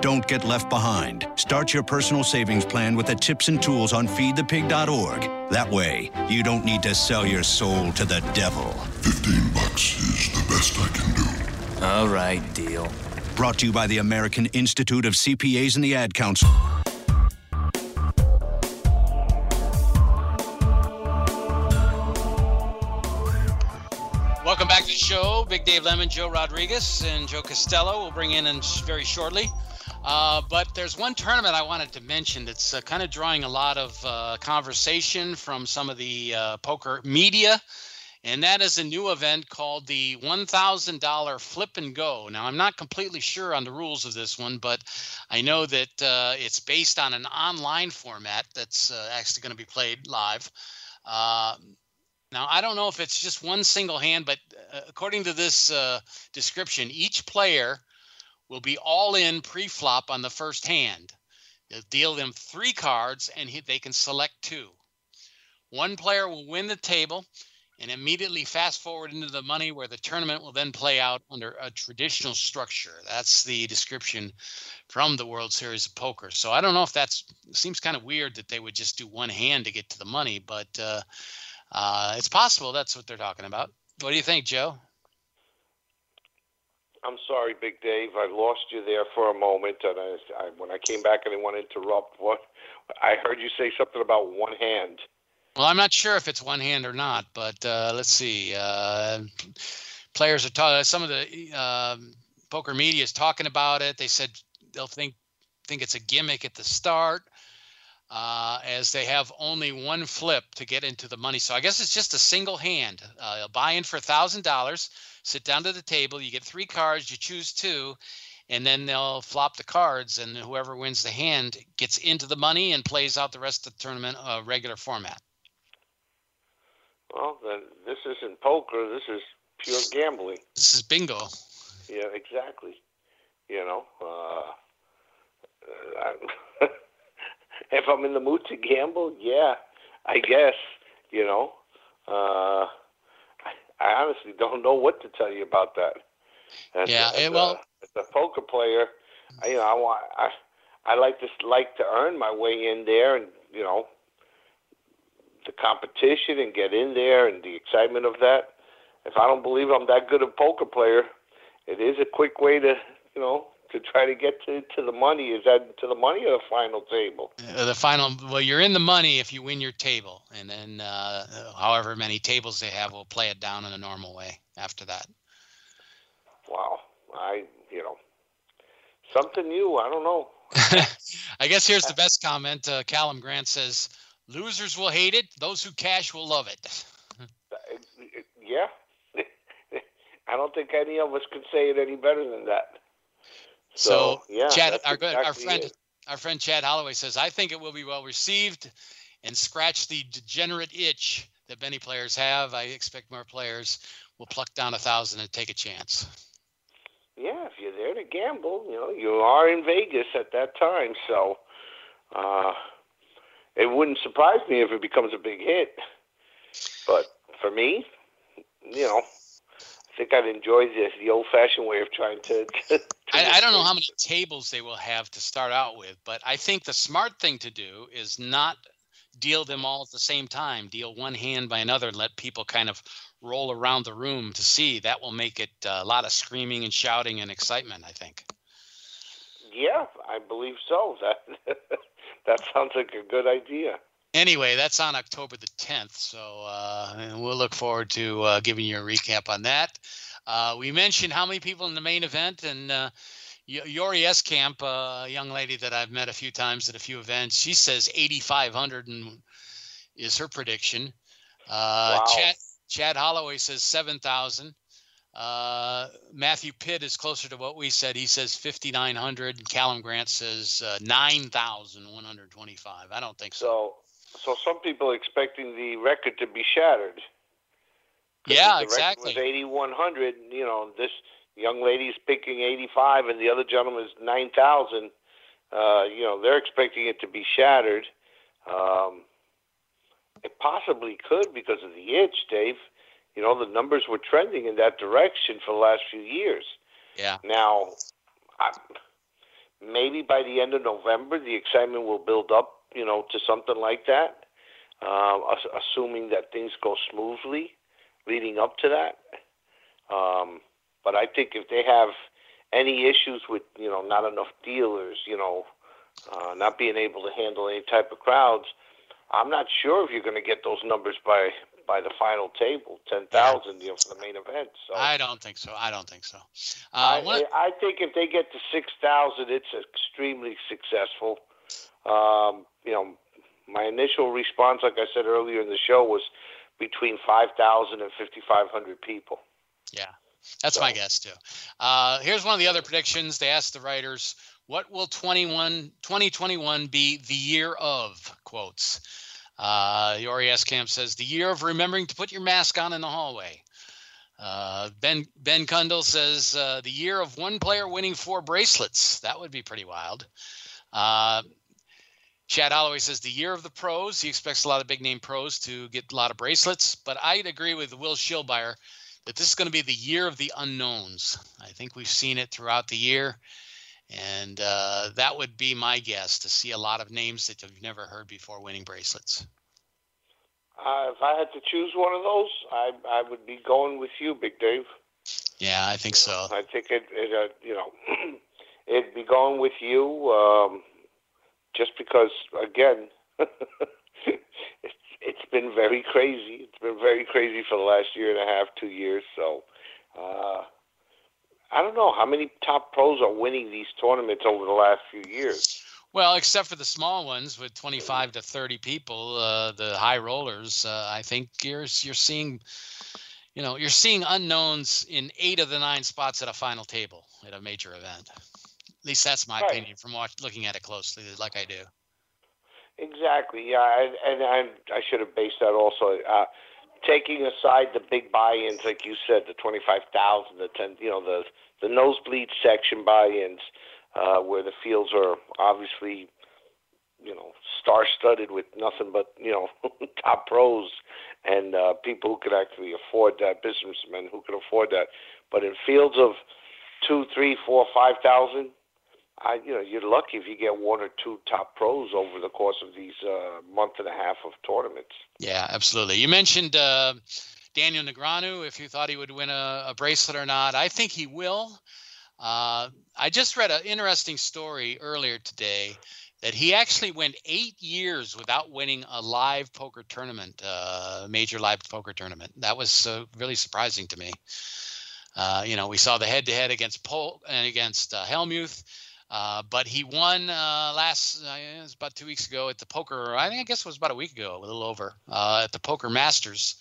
Don't get left behind. Start your personal savings plan with the tips and tools on feedthepig.org. That way, you don't need to sell your soul to the devil. 15 bucks is the best I can do. All right, deal. Brought to you by the American Institute of CPAs and the Ad Council. Welcome back to the show. Big Dave Lemon, Joe Rodriguez, and Joe Costello will bring in, in very shortly. Uh, but there's one tournament I wanted to mention that's uh, kind of drawing a lot of uh, conversation from some of the uh, poker media, and that is a new event called the $1,000 Flip and Go. Now, I'm not completely sure on the rules of this one, but I know that uh, it's based on an online format that's uh, actually going to be played live. now, I don't know if it's just one single hand, but according to this description, each player will be all in pre-flop on the first hand. They'll deal them three cards and they can select two. One player will win the table and immediately fast forward into the money where the tournament will then play out under a traditional structure. That's the description from the World Series of Poker. So I don't know if that's seems kind of weird that they would just do one hand to get to the money, but uh, uh, it's possible that's what they're talking about. What do you think, Joe? I'm sorry, Big Dave. I lost you there for a moment, and I, I, when I came back, I didn't want to interrupt. What I heard you say something about one hand. Well, I'm not sure if it's one hand or not, but uh, let's see. Uh, players are talking. Some of the uh, poker media is talking about it. They said they'll think think it's a gimmick at the start, uh, as they have only one flip to get into the money. So I guess it's just a single hand. Uh, buy in for thousand dollars sit down to the table. You get three cards. You choose two, and then they'll flop the cards, and whoever wins the hand gets into the money and plays out the rest of the tournament uh, regular format. Well, then this isn't poker. This is pure gambling. This is bingo. Yeah, exactly. You know, uh, if I'm in the mood to gamble, yeah, I guess. You know, uh, I honestly don't know what to tell you about that. As yeah, as well, a, as a poker player, I, you know, I want I I like to like to earn my way in there, and you know, the competition and get in there and the excitement of that. If I don't believe I'm that good a poker player, it is a quick way to you know to try to get to, to the money. Is that to the money or the final table? Uh, the final. Well, you're in the money if you win your table, and then uh, however many tables they have will play it down in a normal way after that. Wow, I you know something new. I don't know. I guess here's the best comment. Uh, Callum Grant says, "Losers will hate it; those who cash will love it." yeah. I don't think any of us could say it any better than that. So, so yeah, Chad, our good, our friend, it. our friend Chad Holloway says, I think it will be well received and scratch the degenerate itch that many players have. I expect more players will pluck down a thousand and take a chance. Yeah, if you're there to gamble, you know, you are in Vegas at that time, so uh, it wouldn't surprise me if it becomes a big hit. But for me, you know, think I'd enjoy the the old fashioned way of trying to. to, I, I, don't know how many tables they will have to start out with, but I think the smart thing to do is not deal them all at the same time. Deal one hand by another and let people kind of roll around the room to see. That will make it uh, a lot of screaming and shouting and excitement. I think. Yeah, I believe so. That that sounds like a good idea anyway, that's on October the 10th. So uh, we'll look forward to uh, giving you a recap on that. Uh, we mentioned how many people in the main event, and uh, Yori Eskamp, a young lady that I've met a few times at a few events, she says 8,500 and is her prediction. Uh, wow. Chad, Chad Holloway says 7,000. Uh, Matthew Pitt is closer to what we said. He says 5,900. Callum Grant says uh, 9,125. I don't think so. So so some people are expecting the record to be shattered. Yeah, the exactly. Record was 8100. You know, this young lady's picking 85, and the other gentleman is 9,000. Uh, you know, they're expecting it to be shattered. Um, it possibly could because of the itch, Dave. You know, the numbers were trending in that direction for the last few years. Yeah. Now, I, maybe by the end of November, the excitement will build up you know, to something like that, uh, assuming that things go smoothly leading up to that. Um, but I think if they have any issues with, you know, not enough dealers, you know, uh, not being able to handle any type of crowds, I'm not sure if you're going to get those numbers by by the final table, ten thousand, you know, for the main event. So I don't think so. I don't think so. I, Uh, one- I think if they get to six thousand, it's extremely successful. Um, you know, my initial response, like I said earlier in the show, was between 5,000 and 5,500 people. Yeah, that's my guess too. Uh, here's one of the other predictions. They asked the writers, "What will 21 2021 be the year of?" Quotes. Uh, Yori Camp says, "The year of remembering to put your mask on in the hallway." Uh, ben Ben Kundle says, uh, "The year of one player winning four bracelets. That would be pretty wild." Chad Holloway says the year of the pros. He expects a lot of big name pros to get a lot of bracelets, but I'd agree with Will Shillibier that this is going to be the year of the unknowns. I think we've seen it throughout the year, and uh, that would be my guess to see a lot of names that you've never heard before winning bracelets. Uh, if I had to choose one of those, I I would be going with you, Big Dave. Yeah, I think so. I think it, it uh, you know, it'd be going with you, um, just because again, it's it's been very crazy. It's been very crazy for the last year and a half, two years. So, uh, I don't know how many top pros are winning these tournaments over the last few years. Well, except for the small ones with 25 to 30 people, uh, the high rollers, uh, I think you're you're seeing, you know, you're seeing unknowns in eight of the nine spots at a final table at a major event. At least that's my Right. opinion from watch, looking at it closely, like I do. Exactly. Yeah, and and I, I should have based that also. Uh, taking aside the big buy-ins, like you said, the twenty-five thousand, the ten, you know, the the nosebleed section buy-ins, uh, where the fields are obviously, you know, star-studded with nothing but you know top pros and uh, people who could actually afford that, businessmen who could afford that. But in fields of two, three, four, five thousand, I, you know, you're lucky if you get one or two top pros over the course of these uh, month and a half of tournaments. Yeah, absolutely. You mentioned uh, Daniel Negreanu, if you thought he would win a, a bracelet or not. I think he will. Uh, I just read an interesting story earlier today that he actually went eight years without winning a live poker tournament, uh, major live poker tournament. That was uh, really surprising to me. Uh, you know, we saw the head-to-head against Polk and against uh, Helmuth. Uh, but he won uh, last, uh, it was about two weeks ago at the poker. I think I guess it was about a week ago, a little over, at the Poker Masters,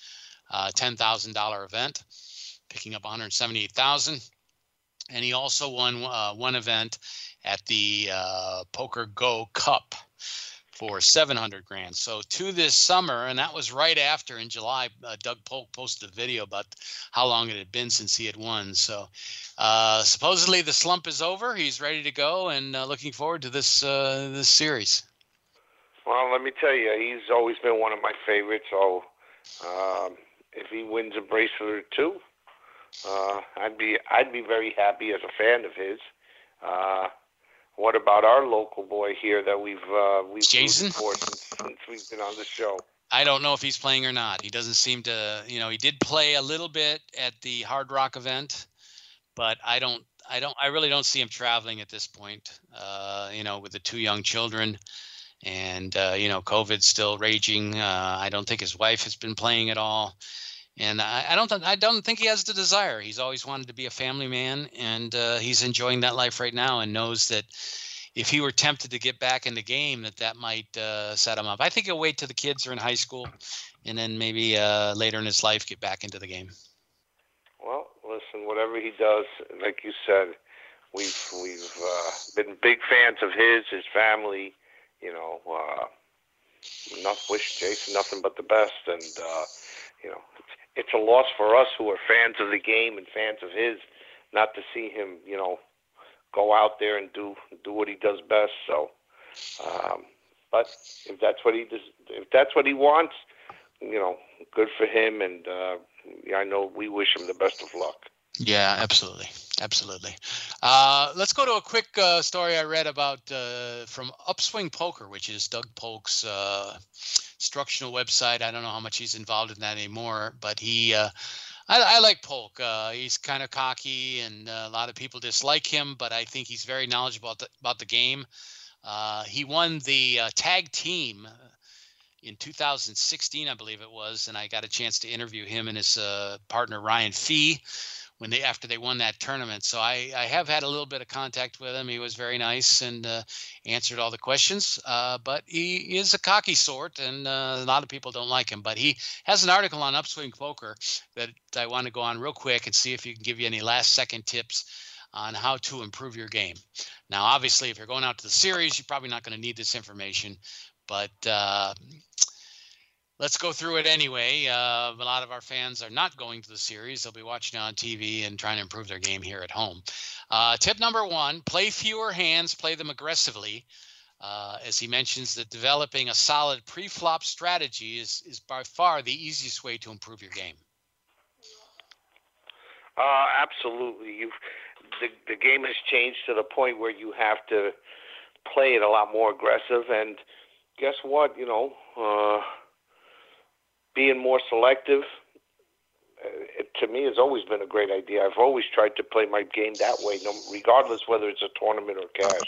ten thousand dollar event, picking up one hundred seventy eight thousand. And he also won one event at the PokerGO Cup for 700 grand. So to this summer, and that was right after in July, uh, Doug Polk posted a video about how long it had been since he had won. So uh, supposedly the slump is over. He's ready to go and uh, looking forward to this uh, this series. Well, let me tell you, he's always been one of my favorites. So um, if he wins a bracelet or two, uh, I'd be I'd be very happy as a fan of his. What about our local boy here that we've uh, we've Jason? for since, since we've been on the show? I don't know if he's playing or not. He doesn't seem to, you know, he did play a little bit at the Hard Rock event, but I don't, I don't, I really don't see him traveling at this point. Uh, you know, with the two young children, and uh, you know, COVID's still raging. Uh, I don't think his wife has been playing at all, and I, I don't, th- I don't think he has the desire. He's always wanted to be a family man, and uh, he's enjoying that life right now, and knows that if he were tempted to get back in the game, that that might uh, set him up. I think he'll wait till the kids are in high school, and then maybe uh, later in his life get back into the game. Well, listen, whatever he does, like you said, we've we've uh, been big fans of his, his family. You know, uh, enough wish Jason nothing but the best, and uh, you know, it's, a loss for us who are fans of the game and fans of his, not to see him, you know, go out there and do do what he does best. So, um, but if that's what he does, if that's what he wants, you know, good for him. And uh, I know we wish him the best of luck. Yeah, absolutely, absolutely. Uh, let's go to a quick uh, story I read about uh, from Upswing Poker, which is Doug Polk's uh, instructional website. I don't know how much he's involved in that anymore, but he. Uh, I, I like Polk. Uh, he's kind of cocky, and a lot of people dislike him, but I think he's very knowledgeable about the, about the game. He won the tag team in 2016, I believe it was, and I got a chance to interview him and his partner Ryan Fee when they after they won that tournament. So I, I have had a little bit of contact with him. He was very nice and uh, answered all the questions. Uh, but he is a cocky sort, and uh, a lot of people don't like him. But he has an article on Upswing Poker that I want to go on real quick and see if you can give you any last second tips on how to improve your game. Now, obviously, if you're going out to the series, you're probably not going to need this information, but uh, let's go through it anyway. Uh, a lot of our fans are not going to the series. They'll be watching on TV and trying to improve their game here at home. Uh, tip number one play fewer hands, play them aggressively. Uh, as he mentions that developing a solid pre-flop strategy is, is by far the easiest way to improve your game. Uh, absolutely. You've the the game has changed to the point where you have to play it a lot more aggressive. And guess what? You know, uh, being more selective uh, it, to me has always been a great idea. I've always tried to play my game that way, no, regardless whether it's a tournament or cash.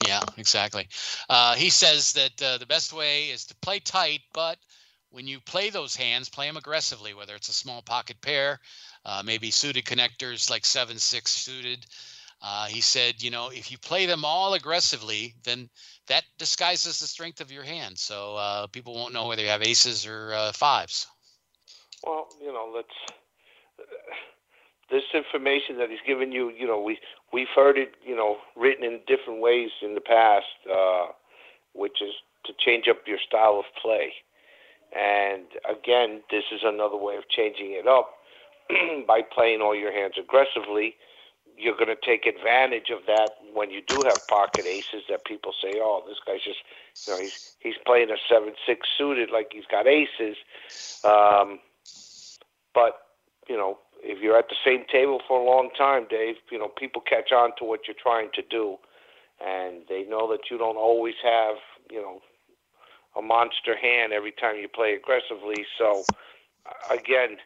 Yeah, exactly. Uh, he says that uh, the best way is to play tight, but when you play those hands, play them aggressively, whether it's a small pocket pair, uh, maybe suited connectors like 7 6 suited. Uh, he said, you know, if you play them all aggressively, then that disguises the strength of your hand. So uh, people won't know whether you have aces or uh, fives. Well, you know, let's. This information that he's given you, you know, we we've heard it, you know, written in different ways in the past, uh, which is to change up your style of play. And again, this is another way of changing it up by playing all your hands aggressively. You're going to take advantage of that when you do have pocket aces that people say, "Oh, this guy's just, you know, he's he's playing a seven-six suited like he's got aces." Um, but you know, if you're at the same table for a long time, Dave, you know, people catch on to what you're trying to do, and they know that you don't always have, you know, a monster hand every time you play aggressively. So, again,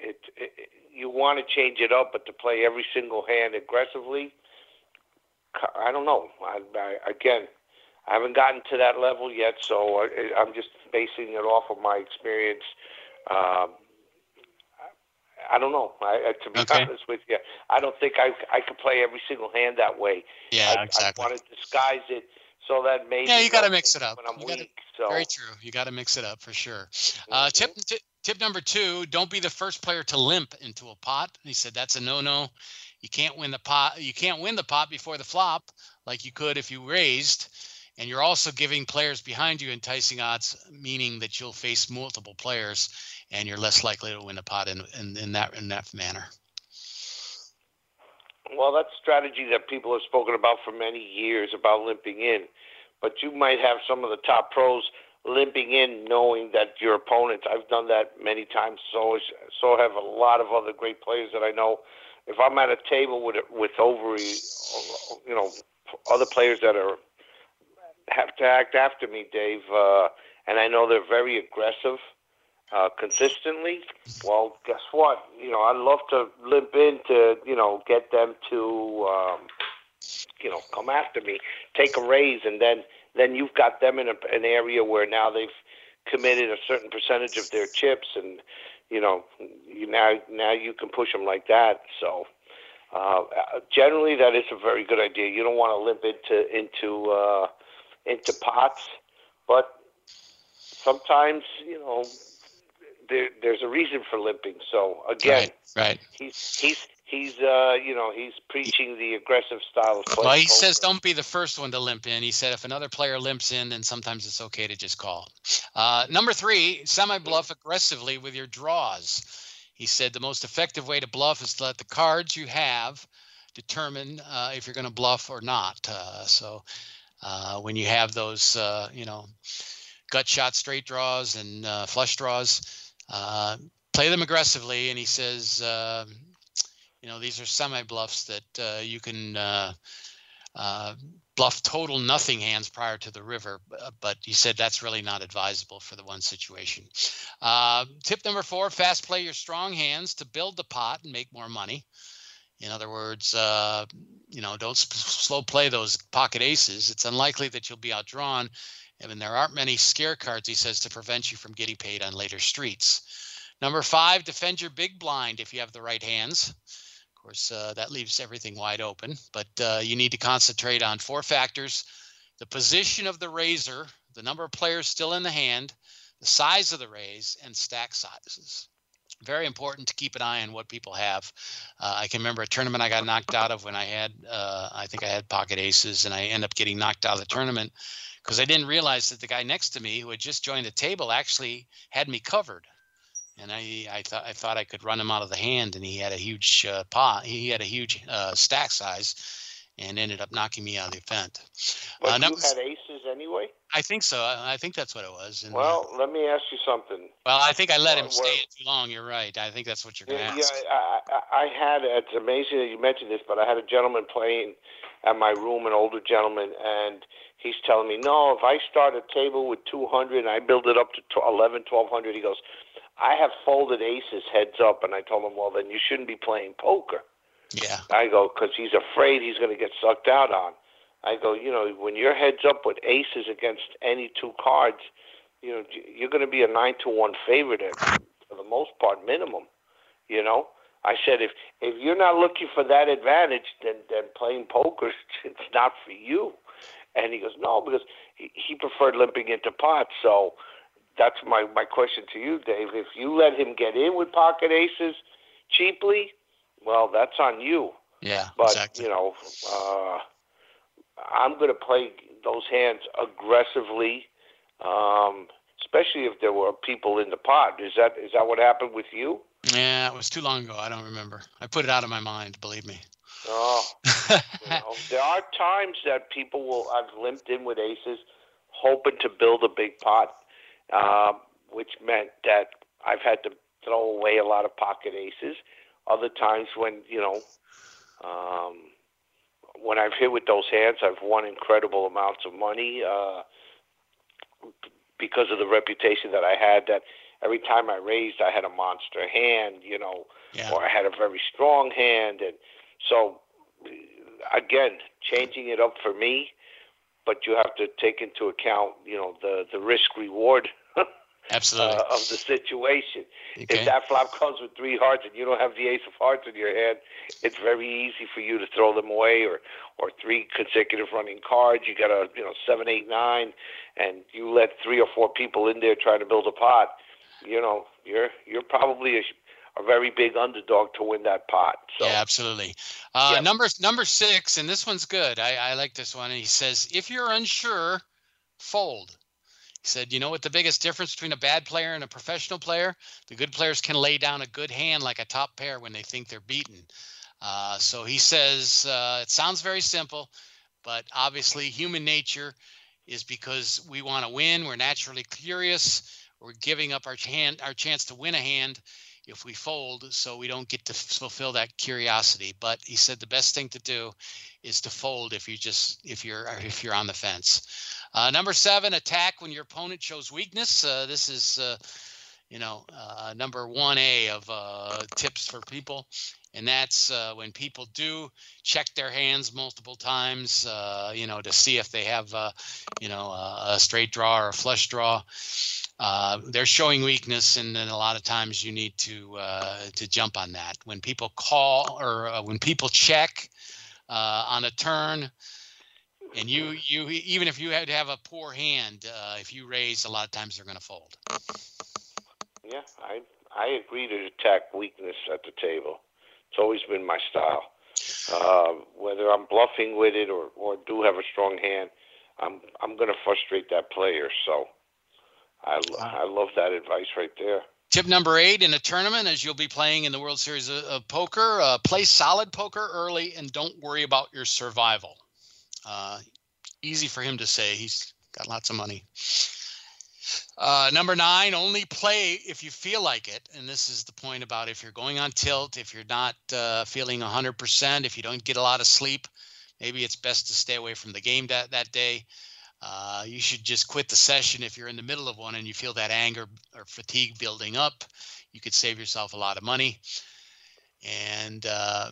it, it you want to change it up, but to play every single hand aggressively, I don't know. I, I, again, I haven't gotten to that level yet, so I, I'm just basing it off of my experience. Um, I don't know. I, to be okay. honest with you, I don't think I I could play every single hand that way. Yeah, I, exactly. I want to disguise it so that maybe. Yeah, you got to mix it up. You weak, gotta, so. Very true. You got to mix it up for sure. Uh, tip, tip tip number two: Don't be the first player to limp into a pot. He said that's a no-no. You can't win the pot. You can't win the pot before the flop like you could if you raised. And you're also giving players behind you enticing odds, meaning that you'll face multiple players and you're less likely to win a pot in, in, in that in that manner. Well, that's strategy that people have spoken about for many years about limping in, but you might have some of the top pros limping in, knowing that your opponent. I've done that many times. So so have a lot of other great players that I know. If I'm at a table with with over, you know, other players that are have to act after me, Dave, uh, and I know they're very aggressive uh, consistently, well, guess what? You know, I'd love to limp in to, you know, get them to, um, you know, come after me, take a raise, and then then you've got them in a, an area where now they've committed a certain percentage of their chips, and you know, you now now you can push them like that. So. Uh, generally, that is a very good idea. You don't want to limp into into uh, into pots, but sometimes you know there, there's a reason for limping. So again, right, right. he's he's he's uh, you know he's preaching the aggressive style of play. Well, he says don't be the first one to limp in. He said if another player limps in, then sometimes it's okay to just call. Uh, number three, semi bluff aggressively with your draws. He said the most effective way to bluff is to let the cards you have determine uh, if you're going to bluff or not. Uh, so uh, when you have those, uh, you know, gut shot straight draws and flush draws, play them aggressively. And he says, you know, these are semi bluffs that uh, you can uh, uh, bluff total nothing hands prior to the river. But he said that's really not advisable for the one situation. tip number four fast play your strong hands to build the pot and make more money. In other words, uh, you know, don't sp- slow play those pocket aces. It's unlikely that you'll be outdrawn. I mean, there aren't many scare cards, he says, to prevent you from getting paid on later streets. Number five, defend your big blind if you have the right hands. Of course, uh, that leaves everything wide open, but uh, you need to concentrate on four factors the position of the raiser, the number of players still in the hand, the size of the raise, and stack sizes very important to keep an eye on what people have. Uh, I can remember a tournament I got knocked out of when I had, uh, I think I had pocket aces, and I end up getting knocked out of the tournament because I didn't realize that the guy next to me who had just joined the table actually had me covered. And I, I thought I thought I could run him out of the hand, and he had a huge uh, pot. He had a huge uh, stack size, and ended up knocking me out of the event. But uh, you had aces anyway. I think so. I, I think that's what it was. And, well, uh, let me ask you something. Well, I think I let him stay too long. You're right. I think that's what you're going to yeah, ask. Yeah, I, I, I had. It's amazing that you mentioned this, but I had a gentleman playing at my room, an older gentleman, and he's telling me, no, if I start a table with 200 and I build it up to 11, 1200, he goes, I have folded aces heads up, and I told him, well, then you shouldn't be playing poker. Yeah. I go because he's afraid he's going to get sucked out on. I go, you know, when you're heads up with aces against any two cards, you know, you're going to be a nine to one favorite for the most part, minimum. You know, I said if if you're not looking for that advantage, then then playing poker it's not for you. And he goes, no, because he, he preferred limping into pots. So that's my my question to you, Dave. If you let him get in with pocket aces cheaply, well, that's on you. Yeah, but exactly. you know, uh, I'm going to play those hands aggressively, um, especially if there were people in the pot. Is that is that what happened with you? Yeah, it was too long ago. I don't remember. I put it out of my mind. Believe me. Oh, you know, there are times that people will. I've limped in with aces, hoping to build a big pot, uh, which meant that I've had to throw away a lot of pocket aces. Other times when you know, um, when I've hit with those hands, I've won incredible amounts of money uh, because of the reputation that I had. That every time I raised, I had a monster hand, you know, yeah. or I had a very strong hand, and so again, changing it up for me. But you have to take into account, you know, the the risk reward Absolutely. Uh, of the situation. Okay. If that flop comes with three hearts and you don't have the ace of hearts in your hand, it's very easy for you to throw them away. Or, or three consecutive running cards, you got a you know seven, eight, nine, and you let three or four people in there trying to build a pot. You know, you're you're probably a, a very big underdog to win that pot. So. Yeah, absolutely. Uh, Yep. Number number six, and this one's good. I, I like this one. He says, if you're unsure, fold. He said, you know what the biggest difference between a bad player and a professional player? The good players can lay down a good hand like a top pair when they think they're beaten. Uh, so he says, uh, it sounds very simple, but obviously human nature is because we want to win. We're naturally curious. We're giving up our hand, our chance to win a hand if we fold, so we don't get to fulfill that curiosity. But he said the best thing to do is to fold if you just if you're if you're on the fence. Uh, number seven, attack when your opponent shows weakness. Uh, this is, uh, you know, uh, number one A of uh, tips for people, and that's uh, when people do check their hands multiple times, uh, you know, to see if they have, uh, you know, a straight draw or a flush draw. Uh, they're showing weakness, and then a lot of times you need to uh, to jump on that. When people call or uh, when people check on a turn, and you you even if you had to have a poor hand, if you raise, a lot of times they're going to fold. Yeah, I I agree to attack weakness at the table. It's always been my style. Uh, whether I'm bluffing with it or, or do have a strong hand, I'm I'm going to frustrate that player. So I I love that advice right there. Tip number eight in a tournament, as you'll be playing in the World Series of, of Poker, uh, play solid poker early and don't worry about your survival. Uh, easy for him to say. He's got lots of money. Uh, number nine, only play if you feel like it. And this is the point about if you're going on tilt, if you're not uh, feeling 100%, if you don't get a lot of sleep, maybe it's best to stay away from the game that, that day. Uh, you should just quit the session if you're in the middle of one and you feel that anger or fatigue building up. You could save yourself a lot of money. And, uh,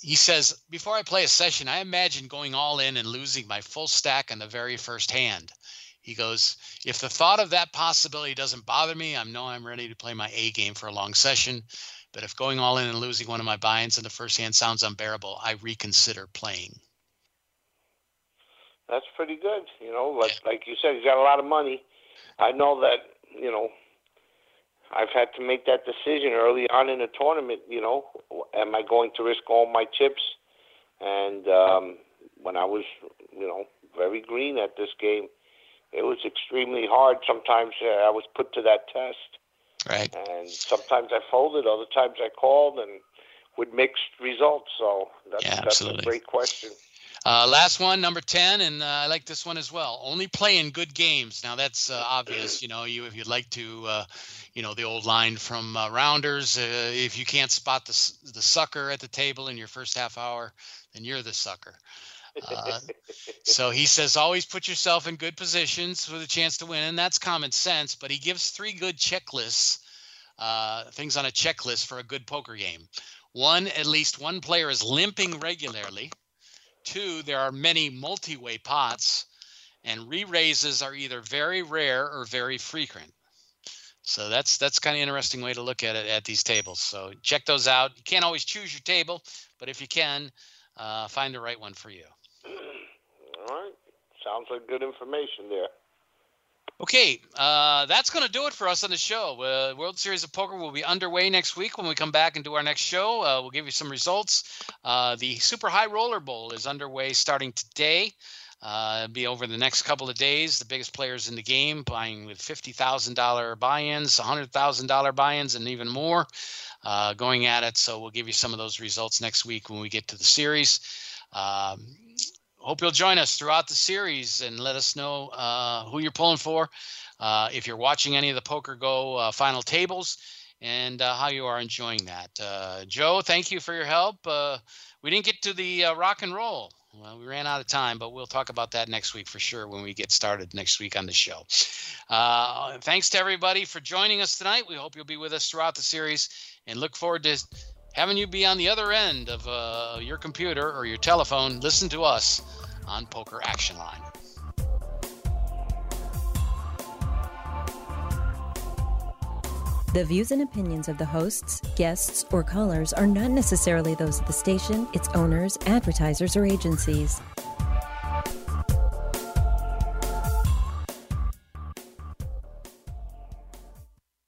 he says, Before I play a session, I imagine going all in and losing my full stack on the very first hand. He goes, If the thought of that possibility doesn't bother me, I know I'm ready to play my A game for a long session. But if going all in and losing one of my buy-ins in the first hand sounds unbearable, I reconsider playing. That's pretty good. You know, like, like you said, he's got a lot of money. I know that, you know, I've had to make that decision early on in the tournament. You know, am I going to risk all my chips? And um, when I was, you know, very green at this game, it was extremely hard. Sometimes uh, I was put to that test. Right. And sometimes I folded, other times I called, and with mixed results. So that's, yeah, that's a great question. Uh, last one, number ten, and uh, I like this one as well. Only play in good games. Now that's uh, obvious. You know, you if you'd like to, uh, you know, the old line from uh, Rounders. Uh, if you can't spot the the sucker at the table in your first half hour, then you're the sucker. so he says always put yourself in good positions for the chance to win, and that's common sense. But he gives three good checklists, things on a checklist for a good poker game. One, at least one player is limping regularly. Two, there are many multi-way pots, and re-raises are either very rare or very frequent. So that's that's kind of interesting way to look at it at these tables. So check those out. You can't always choose your table, but if you can, uh, find the right one for you. All right, sounds like good information there. Okay, uh, that's going to do it for us on the show. Uh, World Series of Poker will be underway next week when we come back and do our next show. Uh, we'll give you some results. Uh, the Super High Roller Bowl is underway starting today. Uh, be over the next couple of days. The biggest players in the game buying with $50,000 buy ins, $100,000 buy ins, and even more uh, going at it. So we'll give you some of those results next week when we get to the series. Um, hope you'll join us throughout the series and let us know uh, who you're pulling for. Uh, if you're watching any of the PokerGO uh, final tables and uh, how you are enjoying that. Uh, Joe, thank you for your help. Uh, we didn't get to the rock and roll. Well, we ran out of time, but we'll talk about that next week for sure when we get started next week on the show. thanks to everybody for joining us tonight. We hope you'll be with us throughout the series and look forward to having you be on the other end of uh, your computer or your telephone, listen to us on Poker Action Line. The views and opinions of the hosts, guests, or callers are not necessarily those of the station, its owners, advertisers, or agencies.